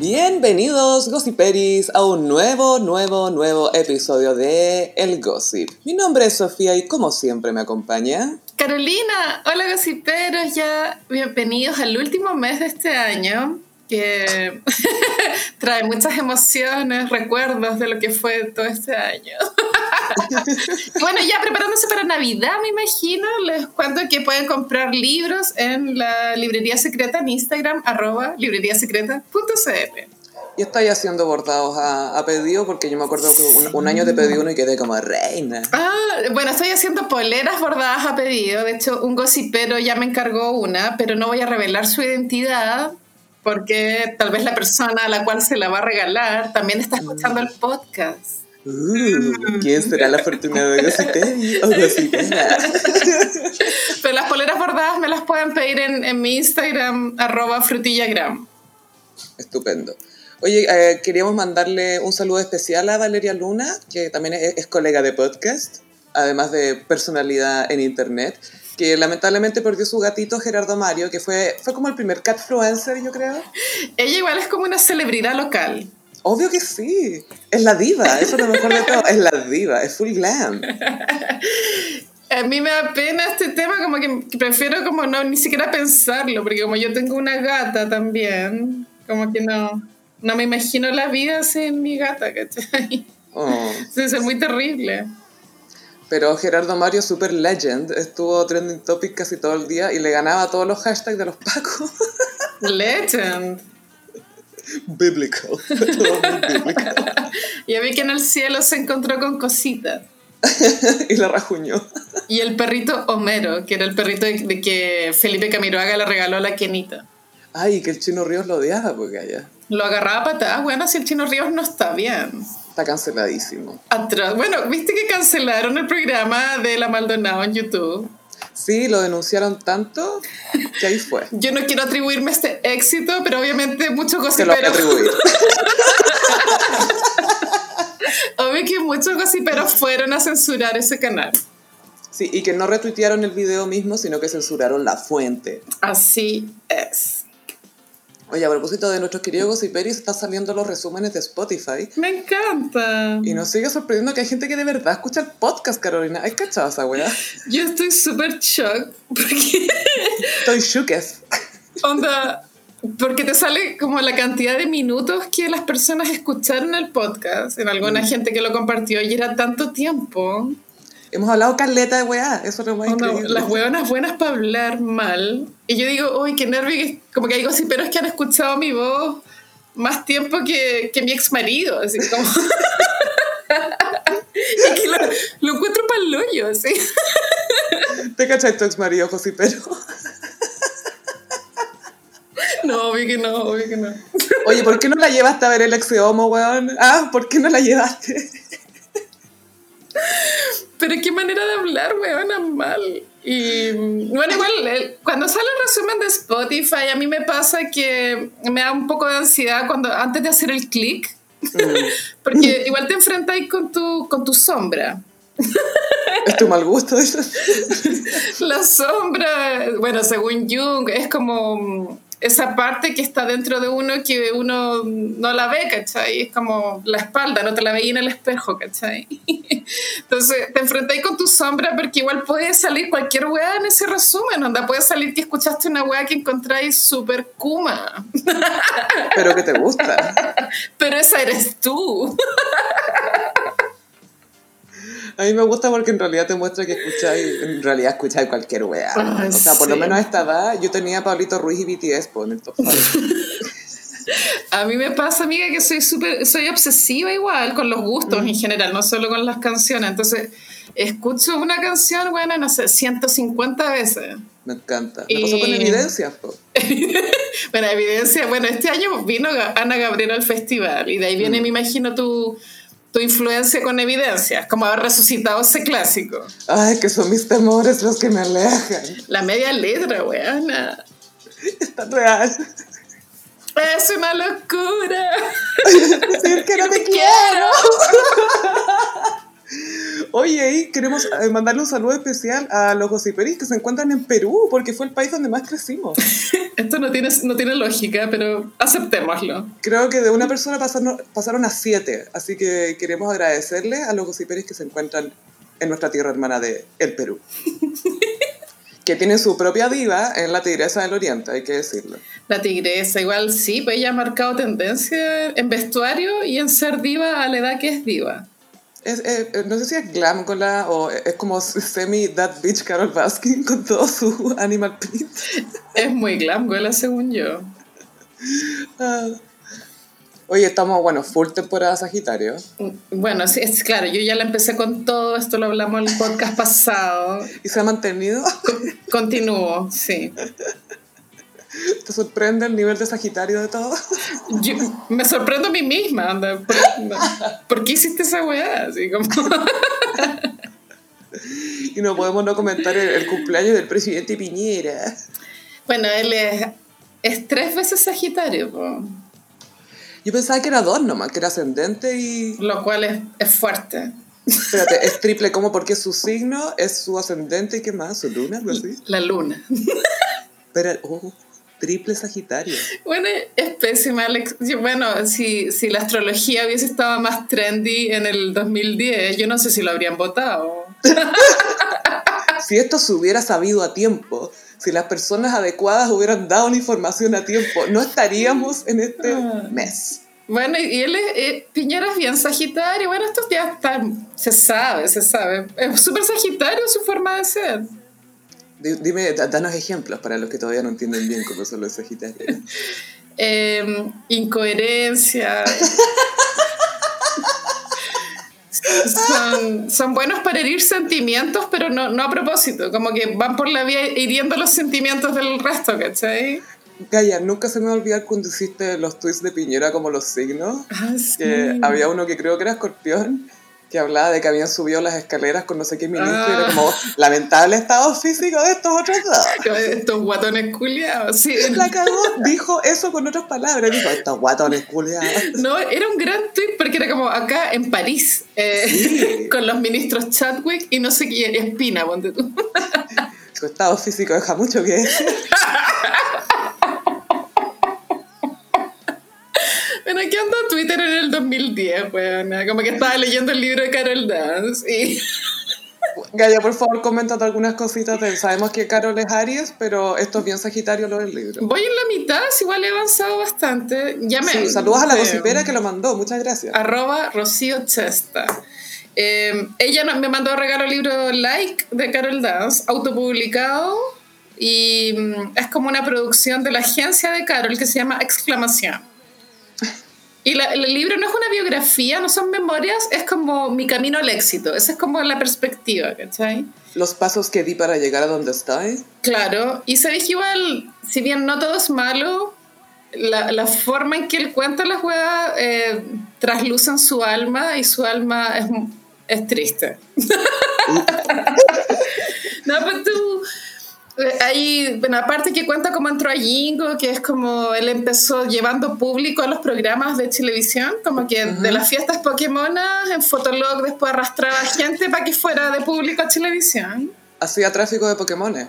Bienvenidos, Gossiperis, a un nuevo, nuevo, nuevo episodio de El Gossip. Mi nombre es Sofía y como siempre me acompaña... Carolina, hola gossiperos, ya bienvenidos al último mes de este año que trae muchas emociones, recuerdos de lo que fue todo este año. bueno, ya preparándose para Navidad, me imagino, les cuento que pueden comprar libros en la librería secreta en Instagram, arroba libreriasecreta.cl. Y estoy haciendo bordados a, a, pedido porque yo me acuerdo que un, un, año te pedí uno y quedé como reina. Ah, bueno, estoy haciendo poleras bordadas a pedido. De hecho, un gossipero ya me encargó una, pero no voy a revelar su identidad porque tal vez la persona a la cual se la va a regalar también está escuchando el podcast. Uh, ¿Quién será la afortunada de Gossiperi o Gossipera? Pero las poleras bordadas me las pueden pedir en, en mi Instagram, arroba frutillagram. Estupendo. Oye, eh, queríamos mandarle un saludo especial a Valeria Luna, que también es, es, colega de podcast, además de personalidad en internet, que lamentablemente perdió su gatito Gerardo Mario, que fue, fue como el primer catfluencer, yo creo. Ella igual es como una celebridad local. Obvio que sí. Es la diva, eso es lo mejor de todo. Es la diva, es full glam. A mí me da pena este tema, como que prefiero como no ni siquiera pensarlo, porque como yo tengo una gata también, como que no, no me imagino la vida sin mi gata, ¿cachai? Oh. Sí, es muy terrible. Pero Gerardo Mario, super legend, estuvo trending topic casi todo el día y le ganaba todos los hashtags de los pacos. Legend. Biblical. Biblical. Ya vi que en el cielo se encontró con cositas. y la rajuñó. Y el perrito Homero, que era el perrito de, de que Felipe Camiroaga le regaló a la Kenita. Ay, que el Chino Ríos lo odiaba porque allá. Lo agarraba a patadas. Bueno, si el Chino Ríos no está bien. Está canceladísimo. Atrás. Bueno, viste que cancelaron el programa de La Maldonado en YouTube. Sí, lo denunciaron tanto que ahí fue. Yo no quiero atribuirme este éxito, pero obviamente muchos gossiperos... Obvio que muchos gossiperos fueron a censurar ese canal. Sí, y que no retuitearon el video mismo, sino que censuraron la fuente. Así es. Oye, a propósito de nuestros queridos gossiperis, están saliendo los resúmenes de Spotify. Me encanta. Y nos sigue sorprendiendo que hay gente que de verdad escucha el podcast, Carolina. ¿Has cachado esa weá? Yo estoy súper shock porque... Estoy shookes. Onda, porque te sale como la cantidad de minutos que las personas escucharon el podcast. En alguna mm. gente que lo compartió y era tanto tiempo. Hemos hablado caleta de weá, eso es lo más oh. No, las hueonas buenas para hablar mal. Y yo digo, uy, qué nervio, como que hay gossiperos que han escuchado mi voz más tiempo que, que mi ex marido, así como... y que lo, lo encuentro para el hoyo, así. ¿Te cachai tu ex marido, gossipero? No, obvio que no, obvio que no. Oye, ¿por qué no la llevaste a ver el ex homo, weón? Ah, ¿por qué no la llevaste? Pero qué manera de hablar, weón, mal. Y bueno, igual, cuando sale el resumen de Spotify, a mí me pasa que me da un poco de ansiedad cuando, antes de hacer el clic, porque igual te enfrentas con tu, con tu sombra. ¿Es tu mal gusto eso? La sombra, bueno, según Jung, es como esa parte que está dentro de uno que uno no la ve, ¿cachai? Es como la espalda, no te la veis en el espejo, ¿cachai? Entonces te enfrentáis con tu sombra porque igual puede salir cualquier weá en ese resumen, onda puede salir que escuchaste una weá que encontráis súper kuma. Pero que te gusta. Pero esa eres tú. A mí me gusta porque en realidad te muestra que escucháis, en realidad escucháis cualquier wea. O sea, por lo menos a esta edad, yo tenía a Pablito Ruiz y BTS en el top. A mí me pasa, amiga, que soy súper, soy obsesiva igual con los gustos Mm. en general, no solo con las canciones. Entonces, escucho una canción, bueno, no sé, 150 veces. Me encanta. Me pasó con Y- evidencias. Bueno, evidencia, bueno, este año vino Ana Gabriel al festival y de ahí viene, Mm. me imagino, tu, tu influencia con evidencias, como haber resucitado ese clásico. Ay, que son mis temores los que me alejan. La media letra, weona. Es tan real. Es una locura. Decir que no te quiero. Oye, y queremos eh, mandarle un saludo especial a los gossiperis que se encuentran en Perú, porque fue el país donde más crecimos. Esto no tiene, no tiene lógica, pero aceptémoslo. Creo que de una persona pasaron, pasaron a siete, así que queremos agradecerle a los gossiperis que se encuentran en nuestra tierra hermana de el Perú. que tiene su propia diva en la Tigresa del Oriente, hay que decirlo. La tigresa, igual sí, pues ella ha marcado tendencia en vestuario y en ser diva a la edad que es diva. Es, eh, eh, no sé si es glamgola o es como semi that bitch Carol Baskin con todo su animal print. Es muy glamgola según yo. Ah. Oye, estamos, bueno, full temporada Sagitario. Bueno, sí, es claro, yo ya la empecé con todo, esto lo hablamos en el podcast pasado. ¿Y se ha mantenido? Continúo, sí. ¿Te sorprende el nivel de Sagitario de todo? Yo, me sorprendo a mí misma, anda, ¿por, ¿por qué hiciste esa weá? Así como... y no podemos no comentar el, el cumpleaños del presidente Piñera. Bueno, él es, es tres veces Sagitario, po, Yo pensaba que era dos nomás, que era ascendente y... lo cual es, es fuerte. Espérate, es triple como porque su signo es su ascendente y qué más, su luna, algo así. La luna. Pero, oh, triple Sagitario. Bueno, es pésima. Bueno, si, si la astrología hubiese estado más trendy en el 2010, yo no sé si lo habrían votado. Si esto se hubiera sabido a tiempo, si las personas adecuadas hubieran dado la información a tiempo, no estaríamos en este Ah. mes. Bueno, y él es, eh, Piñera es bien Sagitario. Bueno, esto ya está, se sabe, se sabe. Es súper Sagitario su forma de ser. Di- Dime, da- danos ejemplos para los que todavía no entienden bien cómo son los Sagitarios. Eh, incoherencia. Son, son buenos para herir sentimientos, pero no, no a propósito. Como que van por la vía hiriendo los sentimientos del resto, ¿cachai? Gaya, nunca se me va a olvidar cuando hiciste los tweets de Piñera como los signos. Ah, sí. Que había uno que creo que era escorpión, que hablaba de que habían subido las escaleras con no sé qué ministro, y era Ah. como, lamentable estado físico de estos otros dos. Estos guatones culiados. Sí, La cagó, dijo eso con otras palabras, dijo, estos guatones culiados. No, era un gran tweet porque era como acá en París, eh, Sí. con los ministros Chadwick y no sé quién, Espina, ponte tú. Su estado físico deja mucho que Twitter en el 2010, weón. Como que estaba leyendo el libro de Carol Dance y Gaya, por favor, coméntate algunas cositas. de- Sabemos que Carol es Aries, pero esto es bien Sagitario lo del libro. voy en la mitad, si igual he avanzado bastante. Ya me, Sí, saludos a la gocipera que lo mandó, muchas gracias. Arroba Rocío Chesta. Eh, ella me mandó regalo el libro Like de Carol Dance, autopublicado. Y mm, es como una producción de la agencia de Carol que se llama Exclamación. Y la- el libro no es una biografía, no son memorias, es como mi camino al éxito. Esa es como la perspectiva, ¿cachai? Los pasos que di para llegar a donde estoy. Claro, y sabéis que igual, si bien no todo es malo, la, la forma en que él cuenta las huevas eh, traslucen su alma y su alma es, es triste. no, pues tú. Hay, bueno, aparte que cuenta cómo entró a Jingo, que es como él empezó llevando público a los programas de televisión, como que de las fiestas Pokémonas, en Fotolog después arrastraba gente para que fuera de público a televisión. Hacía tráfico de Pokémones.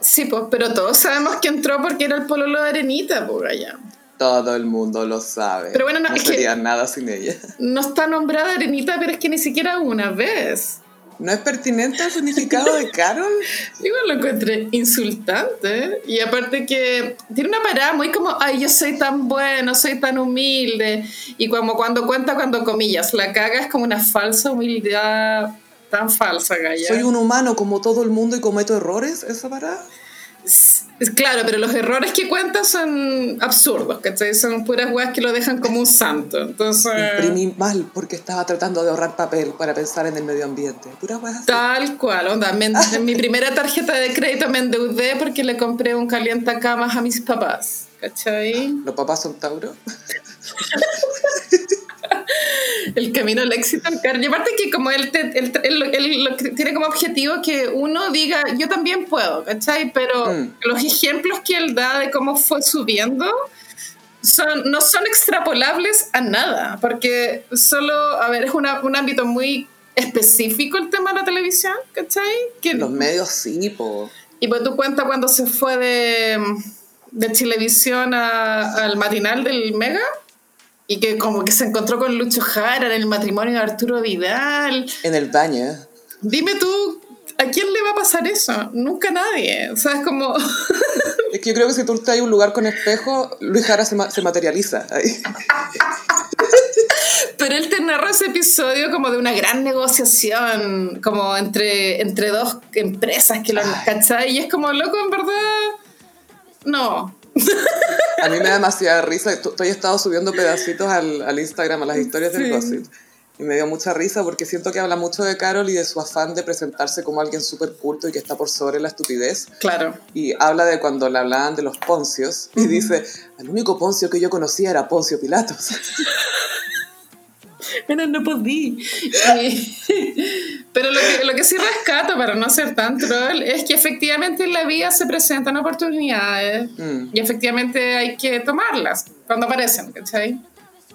Sí, pues, pero todos sabemos que entró porque era el pololo de Arenita, por allá. Todo el mundo lo sabe. Pero bueno, no, es que- sería nada sin ella. No está nombrada Arenita, pero es que ni siquiera una vez. ¿No es pertinente el significado de Carol? Igual lo encontré insultante. Y aparte que tiene una parada muy como, ay, yo soy tan bueno, soy tan humilde. Y como cuando cuenta, cuando comillas, la caga es como una falsa humildad tan falsa, Gaya. Soy un humano como todo el mundo y cometo errores, esa parada. Claro, pero los errores que cuenta son absurdos, ¿cachai? Son puras weas que lo dejan como un santo. Entonces... Imprimí mal porque estaba tratando de ahorrar papel para pensar en el medio ambiente. Pura weá así. Tal cual, onda. me- en mi primera tarjeta de crédito me endeudé porque le compré un calientacamas a mis papás. ¿Cachai? Los papás son Tauro. El camino al éxito. Y aparte que como él, tiene como objetivo que uno diga, yo también puedo, ¿cachai? Pero Mm. los ejemplos que él da de cómo fue subiendo son, no son extrapolables a nada, porque solo, a ver, es una- un ámbito muy específico el tema de la televisión, ¿cachai? Que, Los medios sí, po. y pues tú cuenta cuando se fue de, de televisión a- al matinal del Mega y que como que se encontró con Lucho Jara en el matrimonio de Arturo Vidal. En el baño. Dime tú, ¿a quién le va a pasar eso? Nunca a nadie. O sea, es como... Es que yo creo que si tú estás en un lugar con espejo, Luis Jara se, ma- se materializa ahí. Pero él te narra ese episodio como de una gran negociación, como entre, entre dos empresas que lo ¿cachai? Y es como, loco, en verdad, no. A mí me da demasiada risa. Esto- Estoy he estado subiendo pedacitos al, al Instagram, a las historias del Sí. gossip. Y me dio mucha risa porque siento que habla mucho de Carol y de su afán de presentarse como alguien súper culto y que está por sobre la estupidez. Claro. Y habla de cuando le hablaban de los Poncios y dice, el único Poncio que yo conocía era Poncio Pilatos. Pero no podí. Pero lo que, lo que sí rescato, para no ser tan troll, es que efectivamente en la vida se presentan oportunidades Mm. y efectivamente hay que tomarlas cuando aparecen, ¿cachai?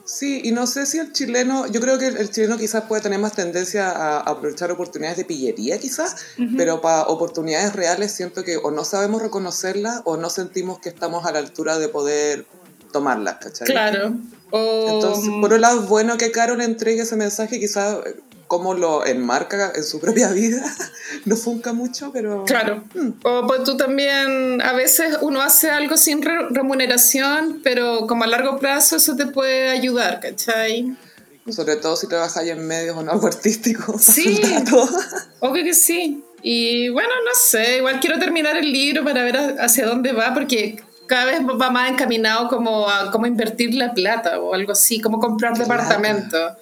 Sí, y no sé si el chileno, yo creo que el chileno quizás puede tener más tendencia a aprovechar oportunidades de pillería quizás, pero para oportunidades reales siento que o no sabemos reconocerlas o no sentimos que estamos a la altura de poder tomarlas, ¿cachai? Claro. O, Entonces, por un lado es bueno que Carol entregue ese mensaje, quizás como lo enmarca en su propia vida, no funca mucho, pero... Claro. O pues tú también, a veces uno hace algo sin re- remuneración, pero como a largo plazo eso te puede ayudar, ¿cachai? Sobre todo si trabajas en medios o en algo artístico. Sí. Obvio que sí. Y bueno, no sé, igual quiero terminar el libro para ver hacia dónde va, porque cada vez va más encaminado como a cómo invertir la plata o algo así, como comprar Plata. departamentos.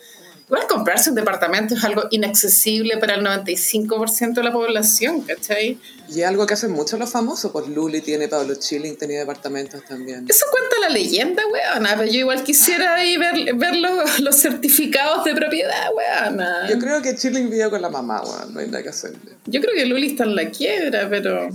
Igual comprarse un departamento es algo inaccesible para el 95% de la población, ¿cachai? Y es algo que hacen mucho los famosos, pues Luli tiene, Pablo Chilling tenía departamentos también. Eso cuenta la leyenda, weona, pero yo igual quisiera ahí ver, ver los, los certificados de propiedad, weona. Yo creo que Chilling vivió con la mamá, weón, no hay nada que hacerle. Yo creo que Luli está en la quiebra, pero...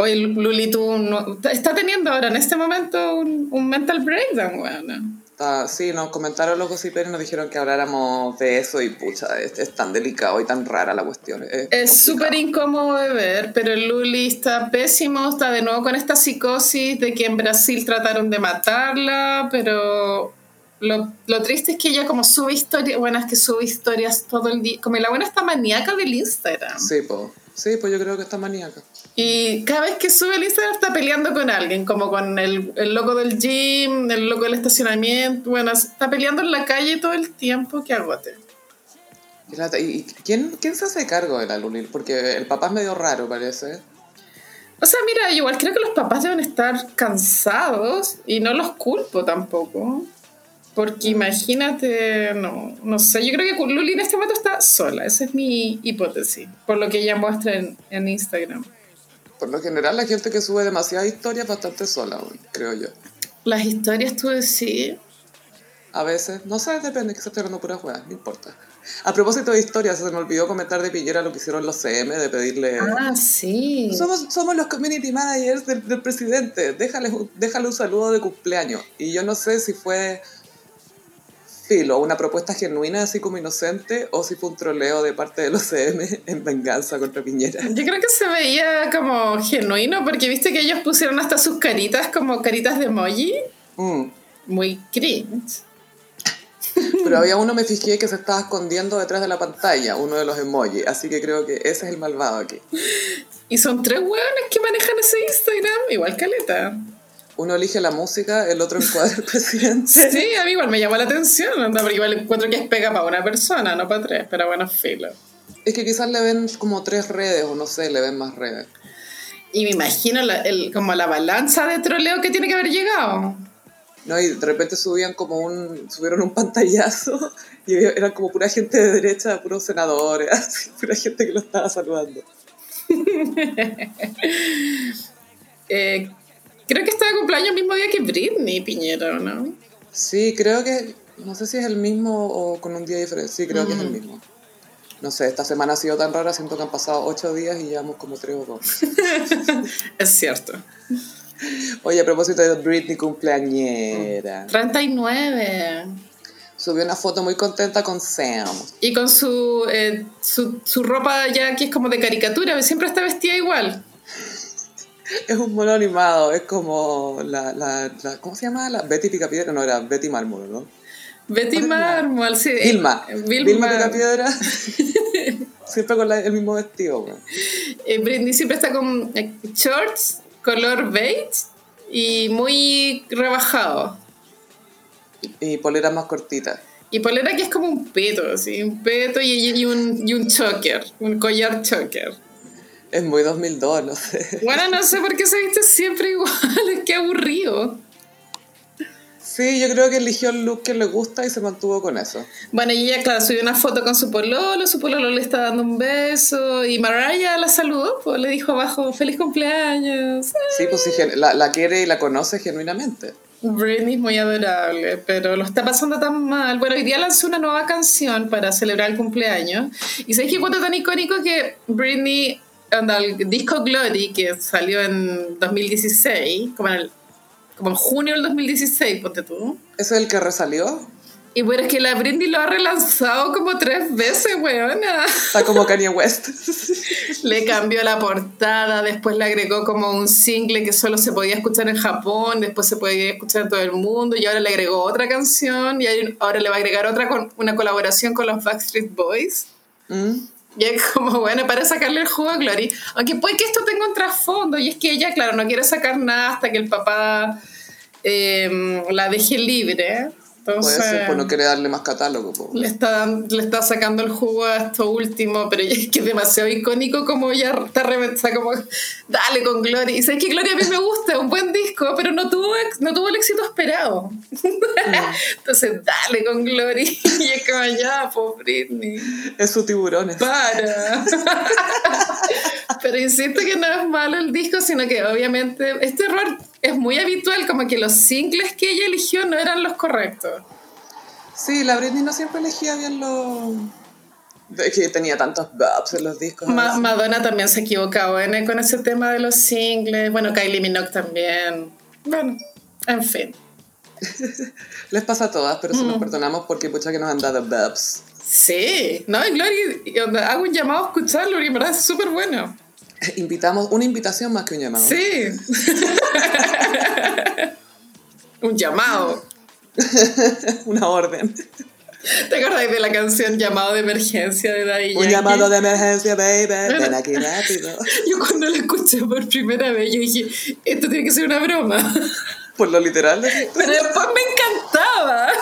Oye, Luli, tú no- está teniendo ahora en este momento un, un mental breakdown, weona. Está- sí, nos comentaron los gossiperos y nos dijeron que habláramos de eso y pucha, es, es tan delicado y tan rara la cuestión. Es, súper incómodo de ver, pero Luli está pésimo, está de nuevo con esta psicosis de que en Brasil trataron de matarla, pero lo, lo triste es que ella como sube historias, bueno, es que sube historias todo el día, como la buena está maníaca del Instagram. Sí, pues. Sí, pues yo creo que está maníaca. Y cada vez que sube el Instagram está peleando con alguien, como con el, el loco del gym, el loco del estacionamiento, bueno, está peleando en la calle todo el tiempo que agote. Y la- ¿Y y quién, quién se hace cargo de la Luli? Porque el papá es medio raro, parece. O sea, mira, igual creo que los papás deben estar cansados y no los culpo tampoco. Porque imagínate, no, no sé, yo creo que Luli en este momento está sola, esa es mi hipótesis, por lo que ella muestra en, en Instagram. Por lo general, la gente que sube demasiadas historias es bastante sola, creo yo. Las historias tú decís, A veces, no sé, depende, que se esté puras weas, no importa. A propósito de historias, se me olvidó comentar de Piñera lo que hicieron los CM, de pedirle... ah, sí. Somos, somos los community managers del, del presidente, déjale, déjale un saludo de cumpleaños. Y yo no sé si fue filo, una propuesta genuina, así como inocente, o si fue un troleo de parte de los CM en venganza contra Piñera. Yo creo que se veía como genuino porque viste que ellos pusieron hasta sus caritas como caritas de emoji. Mm. Muy cringe. Pero había uno, me fijé, que se estaba escondiendo detrás de la pantalla, uno de los emojis, así que creo que ese es el malvado aquí. Y son tres hueones que manejan ese Instagram, igual caleta. Uno elige la música, el otro encuadra al presidente. Sí, a mí igual me llamó la atención, anda, porque igual encuentro que es pega para una persona, no para tres, pero bueno, filo. Es que quizás le ven como tres redes, o no sé, le ven más redes. Y me imagino la- el- como la balanza de troleo que tiene que haber llegado. ¿no? Y de repente subían como un, subieron un pantallazo y eran como pura gente de derecha, puros senadores, así, pura gente que lo estaba saludando. Eh, creo que está de cumpleaños el mismo día que Britney Piñera, ¿no? Sí, creo que, no sé si es el mismo o con un día diferente, sí, creo que es el mismo. No sé, esta semana ha sido tan rara, siento que han pasado ocho días y llevamos como tres o dos. Es cierto. Oye, a propósito de Britney cumpleañera. 39. Subió una foto muy contenta con Sam. Y con su, eh, su, su ropa ya que es como de caricatura, siempre está vestida igual. Es un mono animado, es como la, la, la- ¿cómo se llama? La Betty Picapiedra, no, era Betty Mármol, ¿no? Betty ¿Cuál es la- Mármol, sí. Vilma. Eh, Vilma, Vilma. Picapiedra. Siempre con la- el mismo vestido. Eh, Britney siempre está con eh, shorts, color beige y muy rebajado. Y poleras más cortitas. Y polera que es como un peto, así, un peto y, y un, y un choker, un collar choker. Es muy 2002, no sé. Bueno, no sé por qué se viste siempre igual, es que aburrido. Sí, yo creo que eligió el look que le gusta y se mantuvo con eso. Bueno, y ella, claro, subió una foto con su pololo, su pololo le está dando un beso y Mariah la saludó, pues le dijo abajo, feliz cumpleaños. Sí, pues sí, la, la quiere y la conoce genuinamente. Britney es muy adorable, pero lo está pasando tan mal. Bueno, hoy día lanzó una nueva canción para celebrar el cumpleaños. Y sabéis que cuento tan icónico que Britney, onda, el disco Glory, que salió en 2016, como en, el- como en junio del 2016, ponte tú. ¿Ese es el que resalió? Y bueno, es que la Britney lo ha relanzado como tres veces, weona. Está como Kanye West. Le cambió la portada, después le agregó como un single que solo se podía escuchar en Japón, después se podía escuchar en todo el mundo y ahora le agregó otra canción y ahora le va a agregar otra con una colaboración con los Backstreet Boys. ¿Mm? Y es como, bueno, para sacarle el jugo a Glory. Aunque puede que esto tenga un trasfondo y es que ella, claro, no quiere sacar nada hasta que el papá eh, la deje libre. Entonces, Puede ser, pues no quiere darle más catálogo. po. le está, le está sacando el jugo a esto último, pero es que es demasiado icónico como ya está reventada, como dale con Gloria. Y sabes que Gloria a mí me gusta, un buen disco, pero no tuvo, no tuvo el éxito esperado. Entonces, dale con Gloria. Y es como ya, pues Britney, Es su tiburones. para. Pero insisto que no es malo el disco, sino que obviamente este error es muy habitual, como que los singles que ella eligió no eran los correctos. Sí, la Britney no siempre elegía bien los... Es que tenía tantos bobs en los discos. Ma-. Madonna también se equivocaba ¿eh? con ese tema de los singles. Bueno, Kylie Minogue también. Bueno, en fin. Les pasa a todas, pero se Mm. nos perdonamos porque pucha que nos han dado bobs. Sí, no, y Gloria, y onda, hago un llamado a escucharlo y en verdad es súper bueno. Invitamos una invitación más que un llamado. Sí. un llamado. una orden. ¿Te acordáis de la canción Llamado de Emergencia de Daddy Un llamado de emergencia, baby. Ven aquí rápido. Yo cuando la escuché por primera vez, yo dije, esto tiene que ser una broma. Por lo literal. Pero después me encantaba.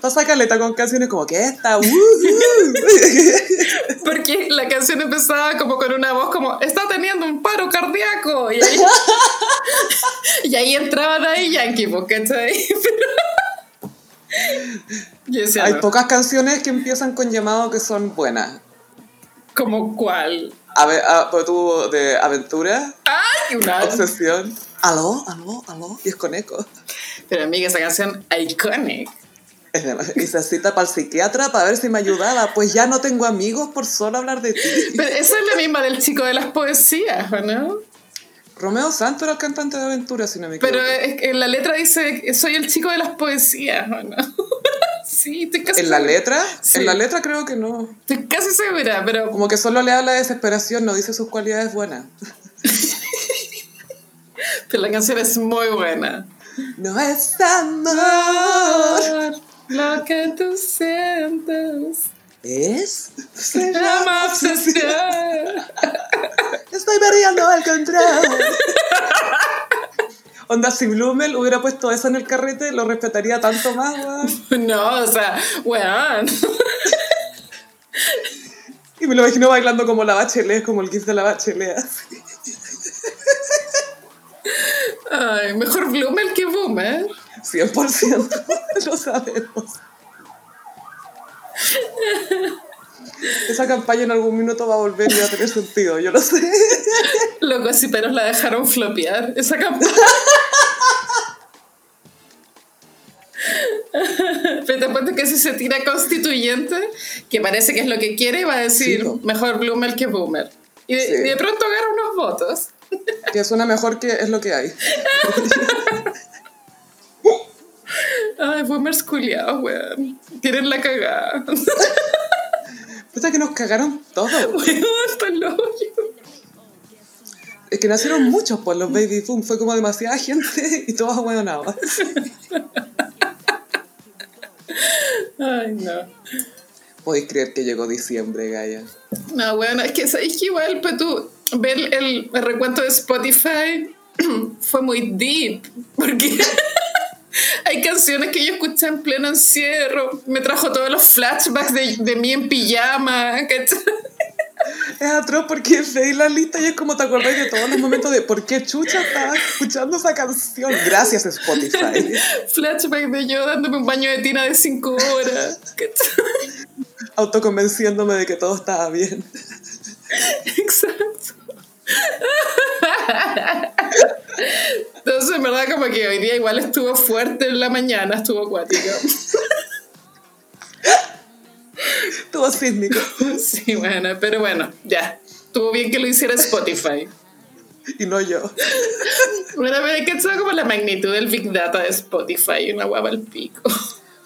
Pasa caleta con canciones como que esta. uh, Porque la canción empezaba como con una voz como, está teniendo un paro cardíaco. Y ahí, y ahí entraba Daddy Yankee, pues, ¿cachai? Pero- Yo decía, Hay no, pocas canciones que empiezan con llamado que son buenas. ¿como cuál? A ver, a, pues tú de aventura, ¡Ay, una! obsesión. Aló, aló, aló. Y es con eco. Pero amiga, esa canción iconic. Es demasiado- Y se cita para el psiquiatra para ver si me ayudaba. Pues ya no tengo amigos por solo hablar de ti. Pero esa es la misma del chico de las poesías, ¿o no? Romeo Santos era el cantante de aventura, si no me equivoco. Pero es que en la letra dice, soy el chico de las poesías, ¿o no? sí, estoy casi ¿En la letra? Sí. En la letra creo que no. Estoy casi segura, pero Como que solo le habla de desesperación, no dice sus cualidades buenas. pero la canción es muy buena. No es amor. Lo que tú sientes ¿Es? se llama obsesión. Estoy perdiendo el control. Onda, si Blumel hubiera puesto eso en el carrete, lo respetaría tanto más, weón. No, o sea, weón. Y me lo imagino bailando como la bachelet, como el gif de la bachelet. Ay, mejor Blumel que Boomer. 100%, lo sabemos. Esa campaña en algún minuto va a volver y va a tener sentido, yo lo sé. Los gossiperos la dejaron flopear. Esa campaña. Pero te cuento que si se tira constituyente, que parece que es lo que quiere, va a decir Sí, mejor Blumel que Boomer. Y de, Sí. y de pronto agarra unos votos. Que suena mejor que es lo que hay. Ay, boomers culiados, weón. Tienen la cagada. Puta que nos cagaron todos. Weón, está loco. Es que nacieron muchos por los baby boom. Fue como demasiada gente y todos ahueonados. Ay, no. Podéis creer que llegó diciembre, Gaia. No, bueno, es que sabéis que igual, pues tú, ver el, el recuento de Spotify fue muy deep, porque hay canciones que yo escuché en pleno encierro, me trajo todos los flashbacks de, de mí en pijama, ¿cachai? Es atroz porque veis la lista y es como te acordás de todos los momentos de por qué Chucha estaba escuchando esa canción. Gracias, Spotify. Flashback de yo dándome un baño de tina de 5 horas. Autoconvenciéndome de que todo estaba bien. Exacto. Entonces, en verdad, como que hoy día igual estuvo fuerte en la mañana, estuvo acuático. Estuvo sísmico. Sí, bueno, pero bueno, ya. Estuvo bien que lo hiciera Spotify. Y no yo. Bueno, pero hay que saber como la magnitud del Big Data de Spotify, una guapa al pico.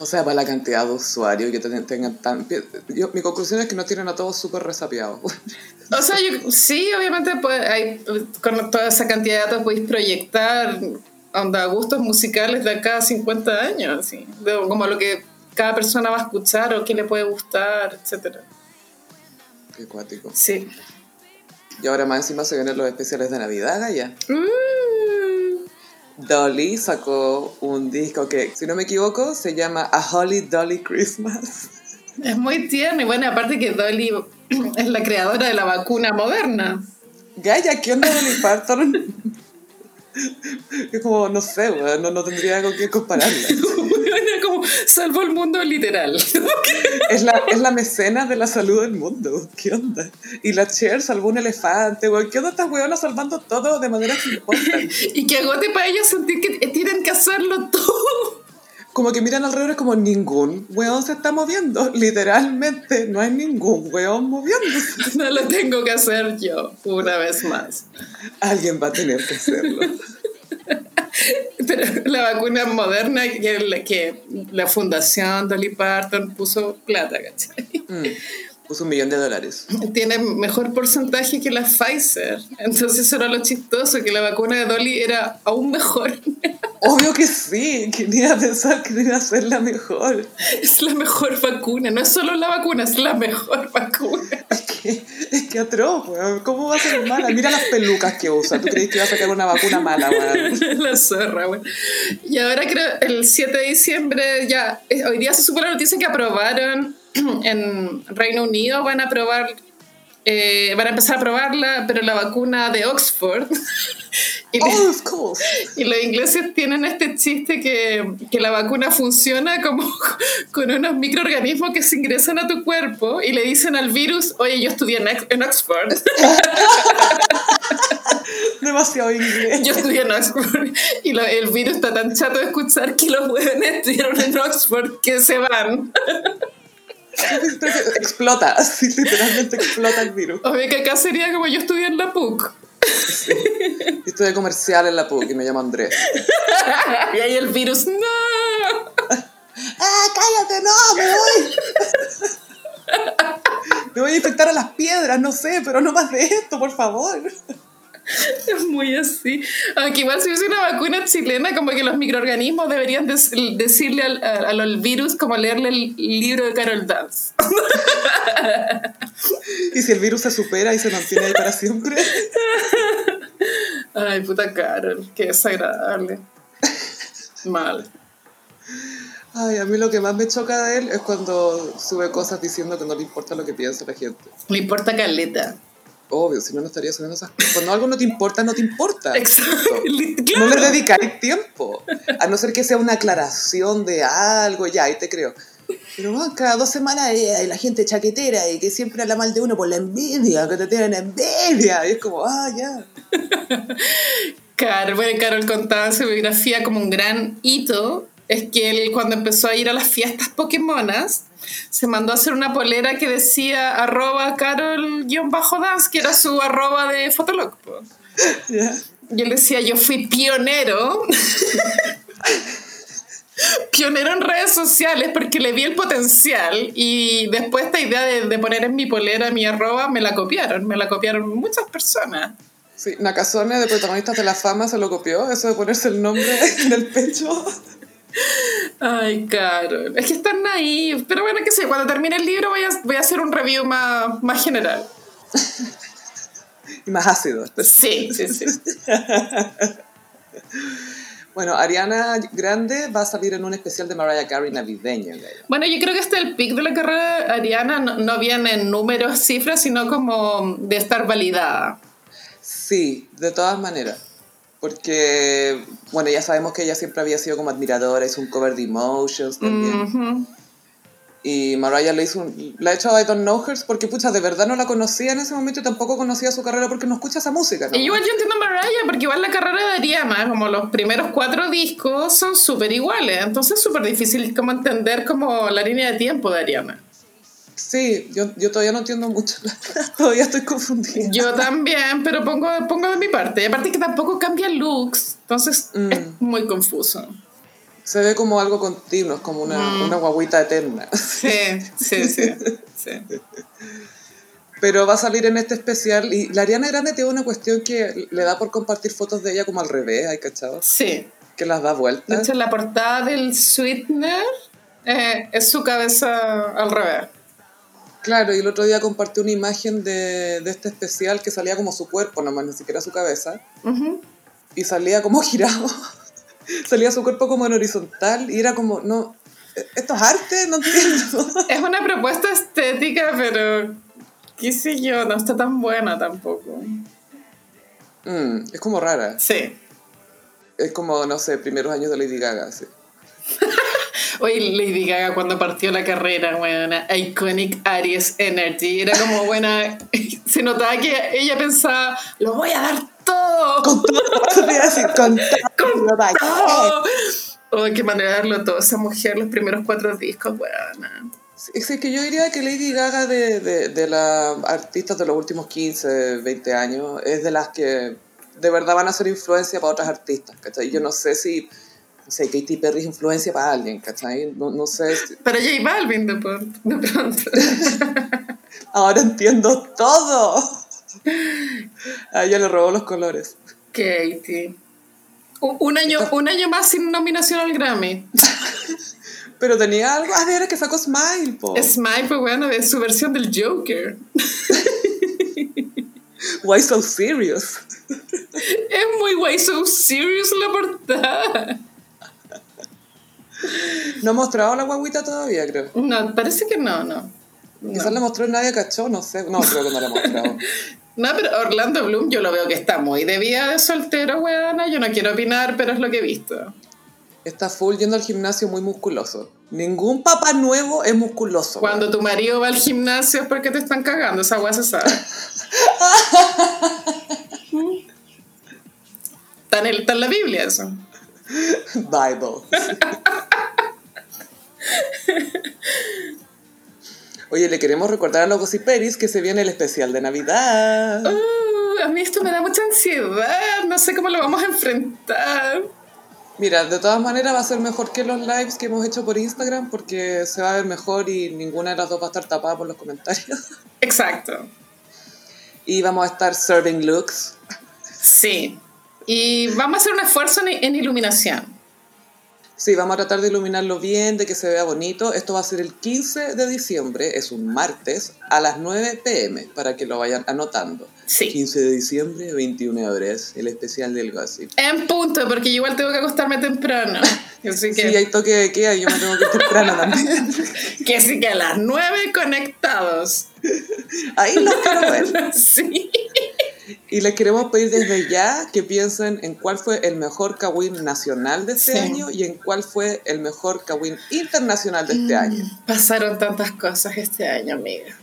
O sea, para la cantidad de usuarios que ten- tengan tan... Yo, mi conclusión es que no tienen a todos súper resapiados. O sea, yo, sí, obviamente pues, hay, con toda esa cantidad de datos podéis proyectar onda, gustos musicales de acá a 50 años, así, de- como lo que cada persona va a escuchar o qué le puede gustar, etc. Qué cuático. Sí. Y ahora más encima se vienen los especiales de Navidad, Gaia. Uh, Dolly sacó un disco que, si no me equivoco, se llama A Holly Dolly Christmas. es muy tierno y bueno, aparte que Dolly es la creadora de la vacuna moderna. Gaia, ¿qué onda Dolly Parton? Es como, no sé, no, no tendría con qué compararla. salvó el mundo literal. Es la, es la mecena de la salud del mundo. ¿Qué onda? Y la Cher salvó un elefante, weón. ¿Qué onda estas weonas salvando todo de manera que importan? y que agote para ellos sentir que tienen que hacerlo todo. Como que miran alrededor es como ningún weón se está moviendo. Literalmente, no hay ningún weón moviéndose. No lo tengo que hacer yo, una vez más. Alguien va a tener que hacerlo. Pero la vacuna moderna que la, que la fundación Dolly Parton puso plata, ¿cachai? Mm, Puso un millón de dólares. Tiene mejor porcentaje que la Pfizer. Entonces eso era lo chistoso, que la vacuna de Dolly era aún mejor. Obvio que sí, que ni a pensar que iba a ser la mejor. Es la mejor vacuna. No es solo la vacuna, es la mejor vacuna. Es que, es que atroz, weón. ¿Cómo va a ser mala? Mira las pelucas que usa. ¿Tú crees que va a sacar una vacuna mala, weón? La zorra, güey. Y ahora creo, el 7 de diciembre, ya, eh, hoy día se supo la noticia que aprobaron en Reino Unido, van a aprobar, eh, van a empezar a aprobarla, pero la vacuna de Oxford. y, Oh, of course. y los ingleses tienen este chiste que, que la vacuna funciona como con unos microorganismos que se ingresan a tu cuerpo y le dicen al virus, oye, yo estudié en, Oxford. Demasiado inglés. Yo estudié en Oxford y lo- el virus está tan chato de escuchar que los hueones estudiaron en Oxford que se van. Explota, así literalmente explota el virus. Obvio que acá sería como yo estudié en la PUC. Yo estudié comercial en la PUC y me llamo Andrés. Y ahí el virus, no. ¡Ah, cállate! ¡No, me voy! Me voy a infectar a las piedras, no sé, pero no más de esto, por favor. Es muy así. Aunque igual si hubiese una vacuna chilena, como que los microorganismos deberían decirle al, al virus como leerle el libro de Carol Dance. Y si el virus se supera y se mantiene ahí para siempre. Ay, puta Carol, qué desagradable. Mal. Ay, a mí lo que más me choca de él es cuando sube cosas diciendo que no le importa lo que piensa la gente. Le importa caleta. Obvio, si no, no estaría subiendo esas cosas. Cuando algo no te importa, no te importa. Exacto. No le dedicáis tiempo. A no ser que sea una aclaración de algo, ya, ahí te creo. Pero bueno, cada dos semanas eh, hay la gente chaquetera y que siempre habla mal de uno por la envidia, que te tienen envidia. Y es como, ah, ya. Carol, bueno, Carol contaba en su biografía como un gran hito, es que él cuando empezó a ir a las fiestas Pokémonas, se mandó a hacer una polera que decía arroba carol-dance, que era su arroba de Fotolog. po. ya. Y él decía, yo fui pionero pionero en redes sociales porque le vi el potencial y después esta idea de, de poner en mi polera mi arroba me la copiaron, me la copiaron muchas personas. Sí, Nakazone de protagonistas de la fama se lo copió, eso de ponerse el nombre en el pecho. Ay, Carol. Es que están ahí. Pero bueno, qué sé, cuando termine el libro voy a, voy a hacer un review más, más general. Y más ácido. Sí, sí, sí. Bueno, Ariana Grande va a salir en un especial de Mariah Carey navideño. Bueno, yo creo que este el pic de la carrera de Ariana no, no viene en números, cifras, sino como de estar validada. Sí, de todas maneras. Porque, bueno, ya sabemos que ella siempre había sido como admiradora, hizo un cover de Emotions también. Y Mariah le hizo un, la ha hecho a I Don't Know Her porque, pucha, de verdad no la conocía en ese momento y tampoco conocía su carrera porque no escucha esa música. ¿no? Y igual yo entiendo a Mariah, porque igual la carrera de Ariana, como los primeros cuatro discos, son súper iguales. Entonces es súper difícil como entender como la línea de tiempo de Ariana. Sí, yo, yo todavía no entiendo mucho, todavía estoy confundida. Yo también, pero pongo, pongo de mi parte. Y aparte que tampoco cambia looks, entonces Mm. es muy confuso. Se ve como algo continuo, es como una, Mm. una guaguita eterna. Sí, sí, sí. sí. Pero va a salir en este especial y la Ariana Grande tiene una cuestión que le da por compartir fotos de ella como al revés, ¿hay cachado? Sí. Que las da De vueltas. hecho, la portada del Sweetener eh, es su cabeza al revés. Claro, y el otro día compartió una imagen de, de este especial que salía como su cuerpo nomás, ni siquiera su cabeza. Y salía como girado. salía su cuerpo como en horizontal y era como, no, ¿esto es arte? No entiendo. Es una propuesta estética, pero qué sé yo, no está tan buena tampoco. Mm, es como rara. Sí. Es como, no sé, primeros años de Lady Gaga. así. Oye, Lady Gaga cuando partió la carrera, buena, Iconic Aries Energy, era como buena, se notaba que ella pensaba, lo voy a dar todo, Con todo, con todo. vaya. todo. Oh, qué manera de darlo todo, esa mujer, los primeros cuatro discos, buena. Es que yo diría que Lady Gaga de, de, de las artistas de los últimos 15, 20 años es de las que de verdad van a ser influencia para otras artistas, ¿cachai? Yo no sé si, no sé, Katy Perry es influencia para alguien, ¿cachai? No, no sé, si- Pero J Balvin de, por- de pronto. ahora entiendo todo. A ella le robó los colores. Katie. U- Un año, un año más sin nominación al Grammy. Pero tenía algo, ah, era que sacó Smile, po. Smile fue bueno de su versión del Joker. Why so serious? Es muy guay, so serious la portada. No ha mostrado la guaguita todavía, creo. No, parece que no, no. Quizás la mostró nadie cachó, no sé. No, creo que no la ha mostrado. No, pero Orlando Bloom yo lo veo que está muy de vida de soltero, weona. Yo no quiero opinar, pero es lo que he visto. Está full yendo al gimnasio muy musculoso. Ningún papá nuevo es musculoso. Cuando tu marido va al gimnasio es porque te están cagando, esa weá se sabe. Está en, el- está en la Biblia eso. Bible. Oye, le queremos recordar a los gossiperis que se viene el especial de Navidad. Uh, a mí esto me da mucha ansiedad, no sé cómo lo vamos a enfrentar. Mira, de todas maneras va a ser mejor que los lives que hemos hecho por Instagram porque se va a ver mejor y ninguna de las dos va a estar tapada por los comentarios. Exacto. Y vamos a estar serving looks. Sí. Y vamos a hacer un esfuerzo en, en iluminación. Sí, vamos a tratar de iluminarlo bien, de que se vea bonito. Esto va a ser el 15 de diciembre, es un martes, a las 9 pm, para que lo vayan anotando. Sí. 15 de diciembre, 21 horas, el especial del gossip. En punto, porque yo igual tengo que acostarme temprano. Así que, Sí, hay toque de queda, yo me tengo que ir temprano también. que sí que a las nueve conectados. Ahí los quiero ver. Sí. Y les queremos pedir desde ya que piensen en cuál fue el mejor Kawin nacional de este Sí. año y en cuál fue el mejor Kawin internacional de este año. Pasaron tantas cosas este año, amiga.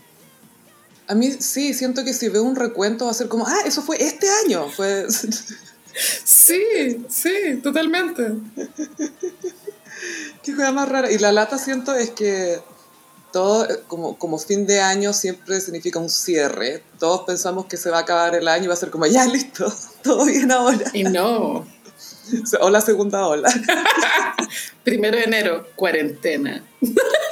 A mí sí, siento que si veo un recuento va a ser como, ah, eso fue este año. Fue... Sí, sí, totalmente. Qué cosa más rara. Y la lata siento es que todo, eh, como, como fin de año, siempre significa un cierre. Todos pensamos que se va a acabar el año y va a ser como, ya listo, todo bien ahora. Y no. O la segunda ola. Primero de enero, cuarentena.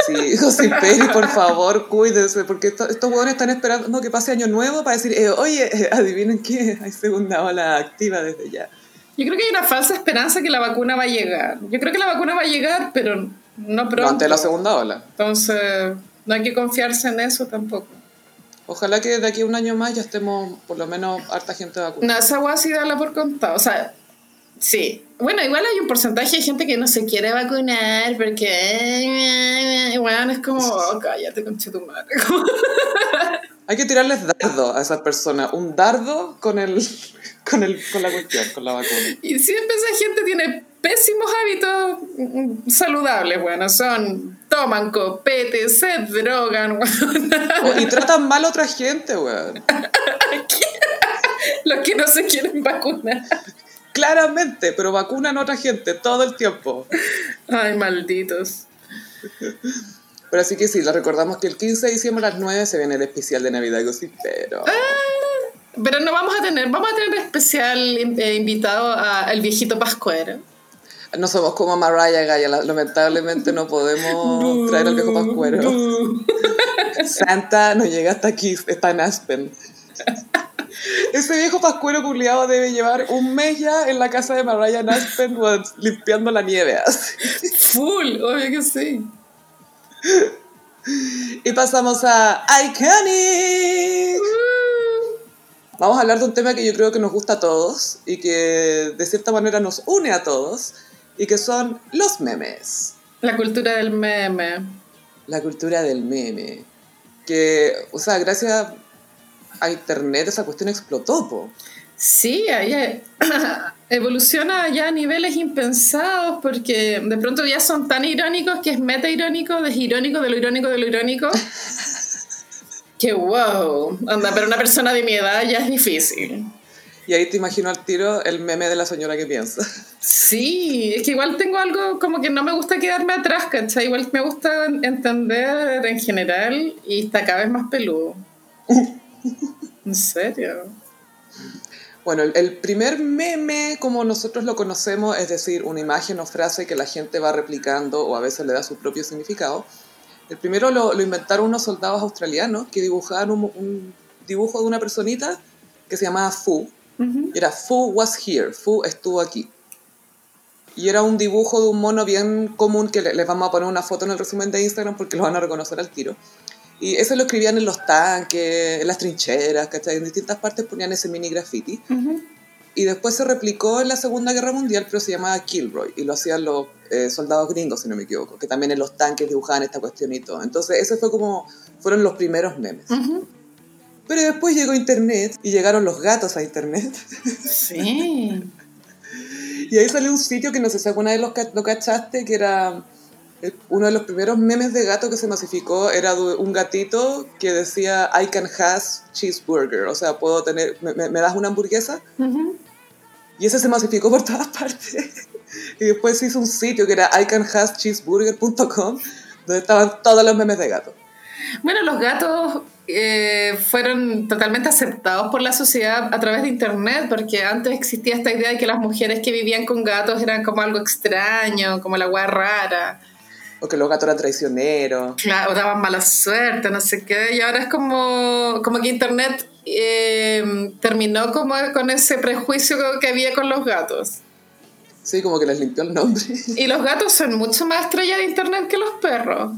Sí, José Peri, por favor, cuídese, porque esto- estos huevones están esperando que pase año nuevo para decir, eh, oye, eh, adivinen qué, hay segunda ola activa desde ya. Yo creo que hay una falsa esperanza que la vacuna va a llegar. Yo creo que la vacuna va a llegar, pero no pronto. antes de la segunda ola. Entonces, no hay que confiarse en eso tampoco. Ojalá que de aquí a un año más ya estemos, por lo menos, harta gente vacunada. No, esa hueá sí dala por contado. O sea, sí. Bueno, igual hay un porcentaje de gente que no se quiere vacunar porque. Bueno, es como, oh, cállate, concha tu madre. Hay que tirarles dardo a esas personas. Un dardo con, el, con, el, con la cuestión, con la vacuna. Y siempre esa gente tiene pésimos hábitos mm, saludables, bueno, son, toman copete, se drogan, weón. Oh, Y tratan mal a otra gente, weón. los que no se quieren vacunar. Claramente, pero vacunan a otra gente todo el tiempo. Ay, malditos. Pero así que sí, les recordamos que el 15 de diciembre a las 9 se viene el especial de Navidad Gossipero. Pero no vamos a tener, vamos a tener especial eh, invitado al viejito Pascuero. No somos como Mariah Gaya, la- lamentablemente no podemos traer al viejo Pascuero. Santa no llega hasta aquí, está en Aspen. Ese viejo pascuero culiado debe llevar un mes ya en la casa de Mariah en Aspen limpiando la nieve. así. Full, obvio que sí. Y pasamos a Iconic. Vamos a hablar de un tema que yo creo que nos gusta a todos y que de cierta manera nos une a todos y que son los memes. La cultura del meme. La cultura del meme. Que, o sea, gracias a internet esa cuestión explotó, po. Sí, ahí evoluciona ya a niveles impensados porque de pronto ya son tan irónicos que es meta irónico, desirónico, de lo irónico, de lo irónico. que wow, anda, pero una persona de mi edad ya es difícil. Y ahí te imagino al tiro el meme de la señora que piensa. Sí, es que igual tengo algo como que no me gusta quedarme atrás, ¿cachai? Igual me gusta entender en general y está cada vez más peludo. ¿En serio? Bueno, el, primer meme como nosotros lo conocemos, es decir, una imagen o frase que la gente va replicando o a veces le da su propio significado. El primero lo, lo inventaron unos soldados australianos que dibujaban un, un dibujo de una personita que se llamaba Fu. Y era Fu was here, Fu estuvo aquí. Y era un dibujo de un mono bien común que le- les vamos a poner una foto en el resumen de Instagram porque lo van a reconocer al tiro. Y ese lo escribían en los tanques, en las trincheras, ¿cachai? En distintas partes ponían ese mini graffiti. Ujú. Y después se replicó en la Segunda Guerra Mundial, pero se llamaba Kilroy. Y lo hacían los eh, soldados gringos, si no me equivoco, que también en los tanques dibujaban esta cuestión y todo. Entonces, ese fue como, fueron los primeros memes. Ujú. Pero después llegó Internet y llegaron los gatos a Internet. Sí. Y ahí salió un sitio que no sé si alguna vez lo, lo cachaste, que era el- uno de los primeros memes de gato que se masificó, era un gatito que decía I can has cheeseburger, o sea, puedo tener, ¿me, me- das una hamburguesa? Y ese se masificó por todas partes. Y después se hizo un sitio que era icanhascheeseburger.com, donde estaban todos los memes de gato. Bueno, los gatos eh, fueron totalmente aceptados por la sociedad a través de Internet, porque antes existía esta idea de que las mujeres que vivían con gatos eran como algo extraño, como la guay rara, O que los gatos eran traicioneros. claro, daban mala suerte, no sé qué, y ahora es como, como que Internet eh, terminó como con ese prejuicio que había con los gatos. Sí, como que les limpió el nombre. Y los gatos son mucho más estrella de Internet que los perros.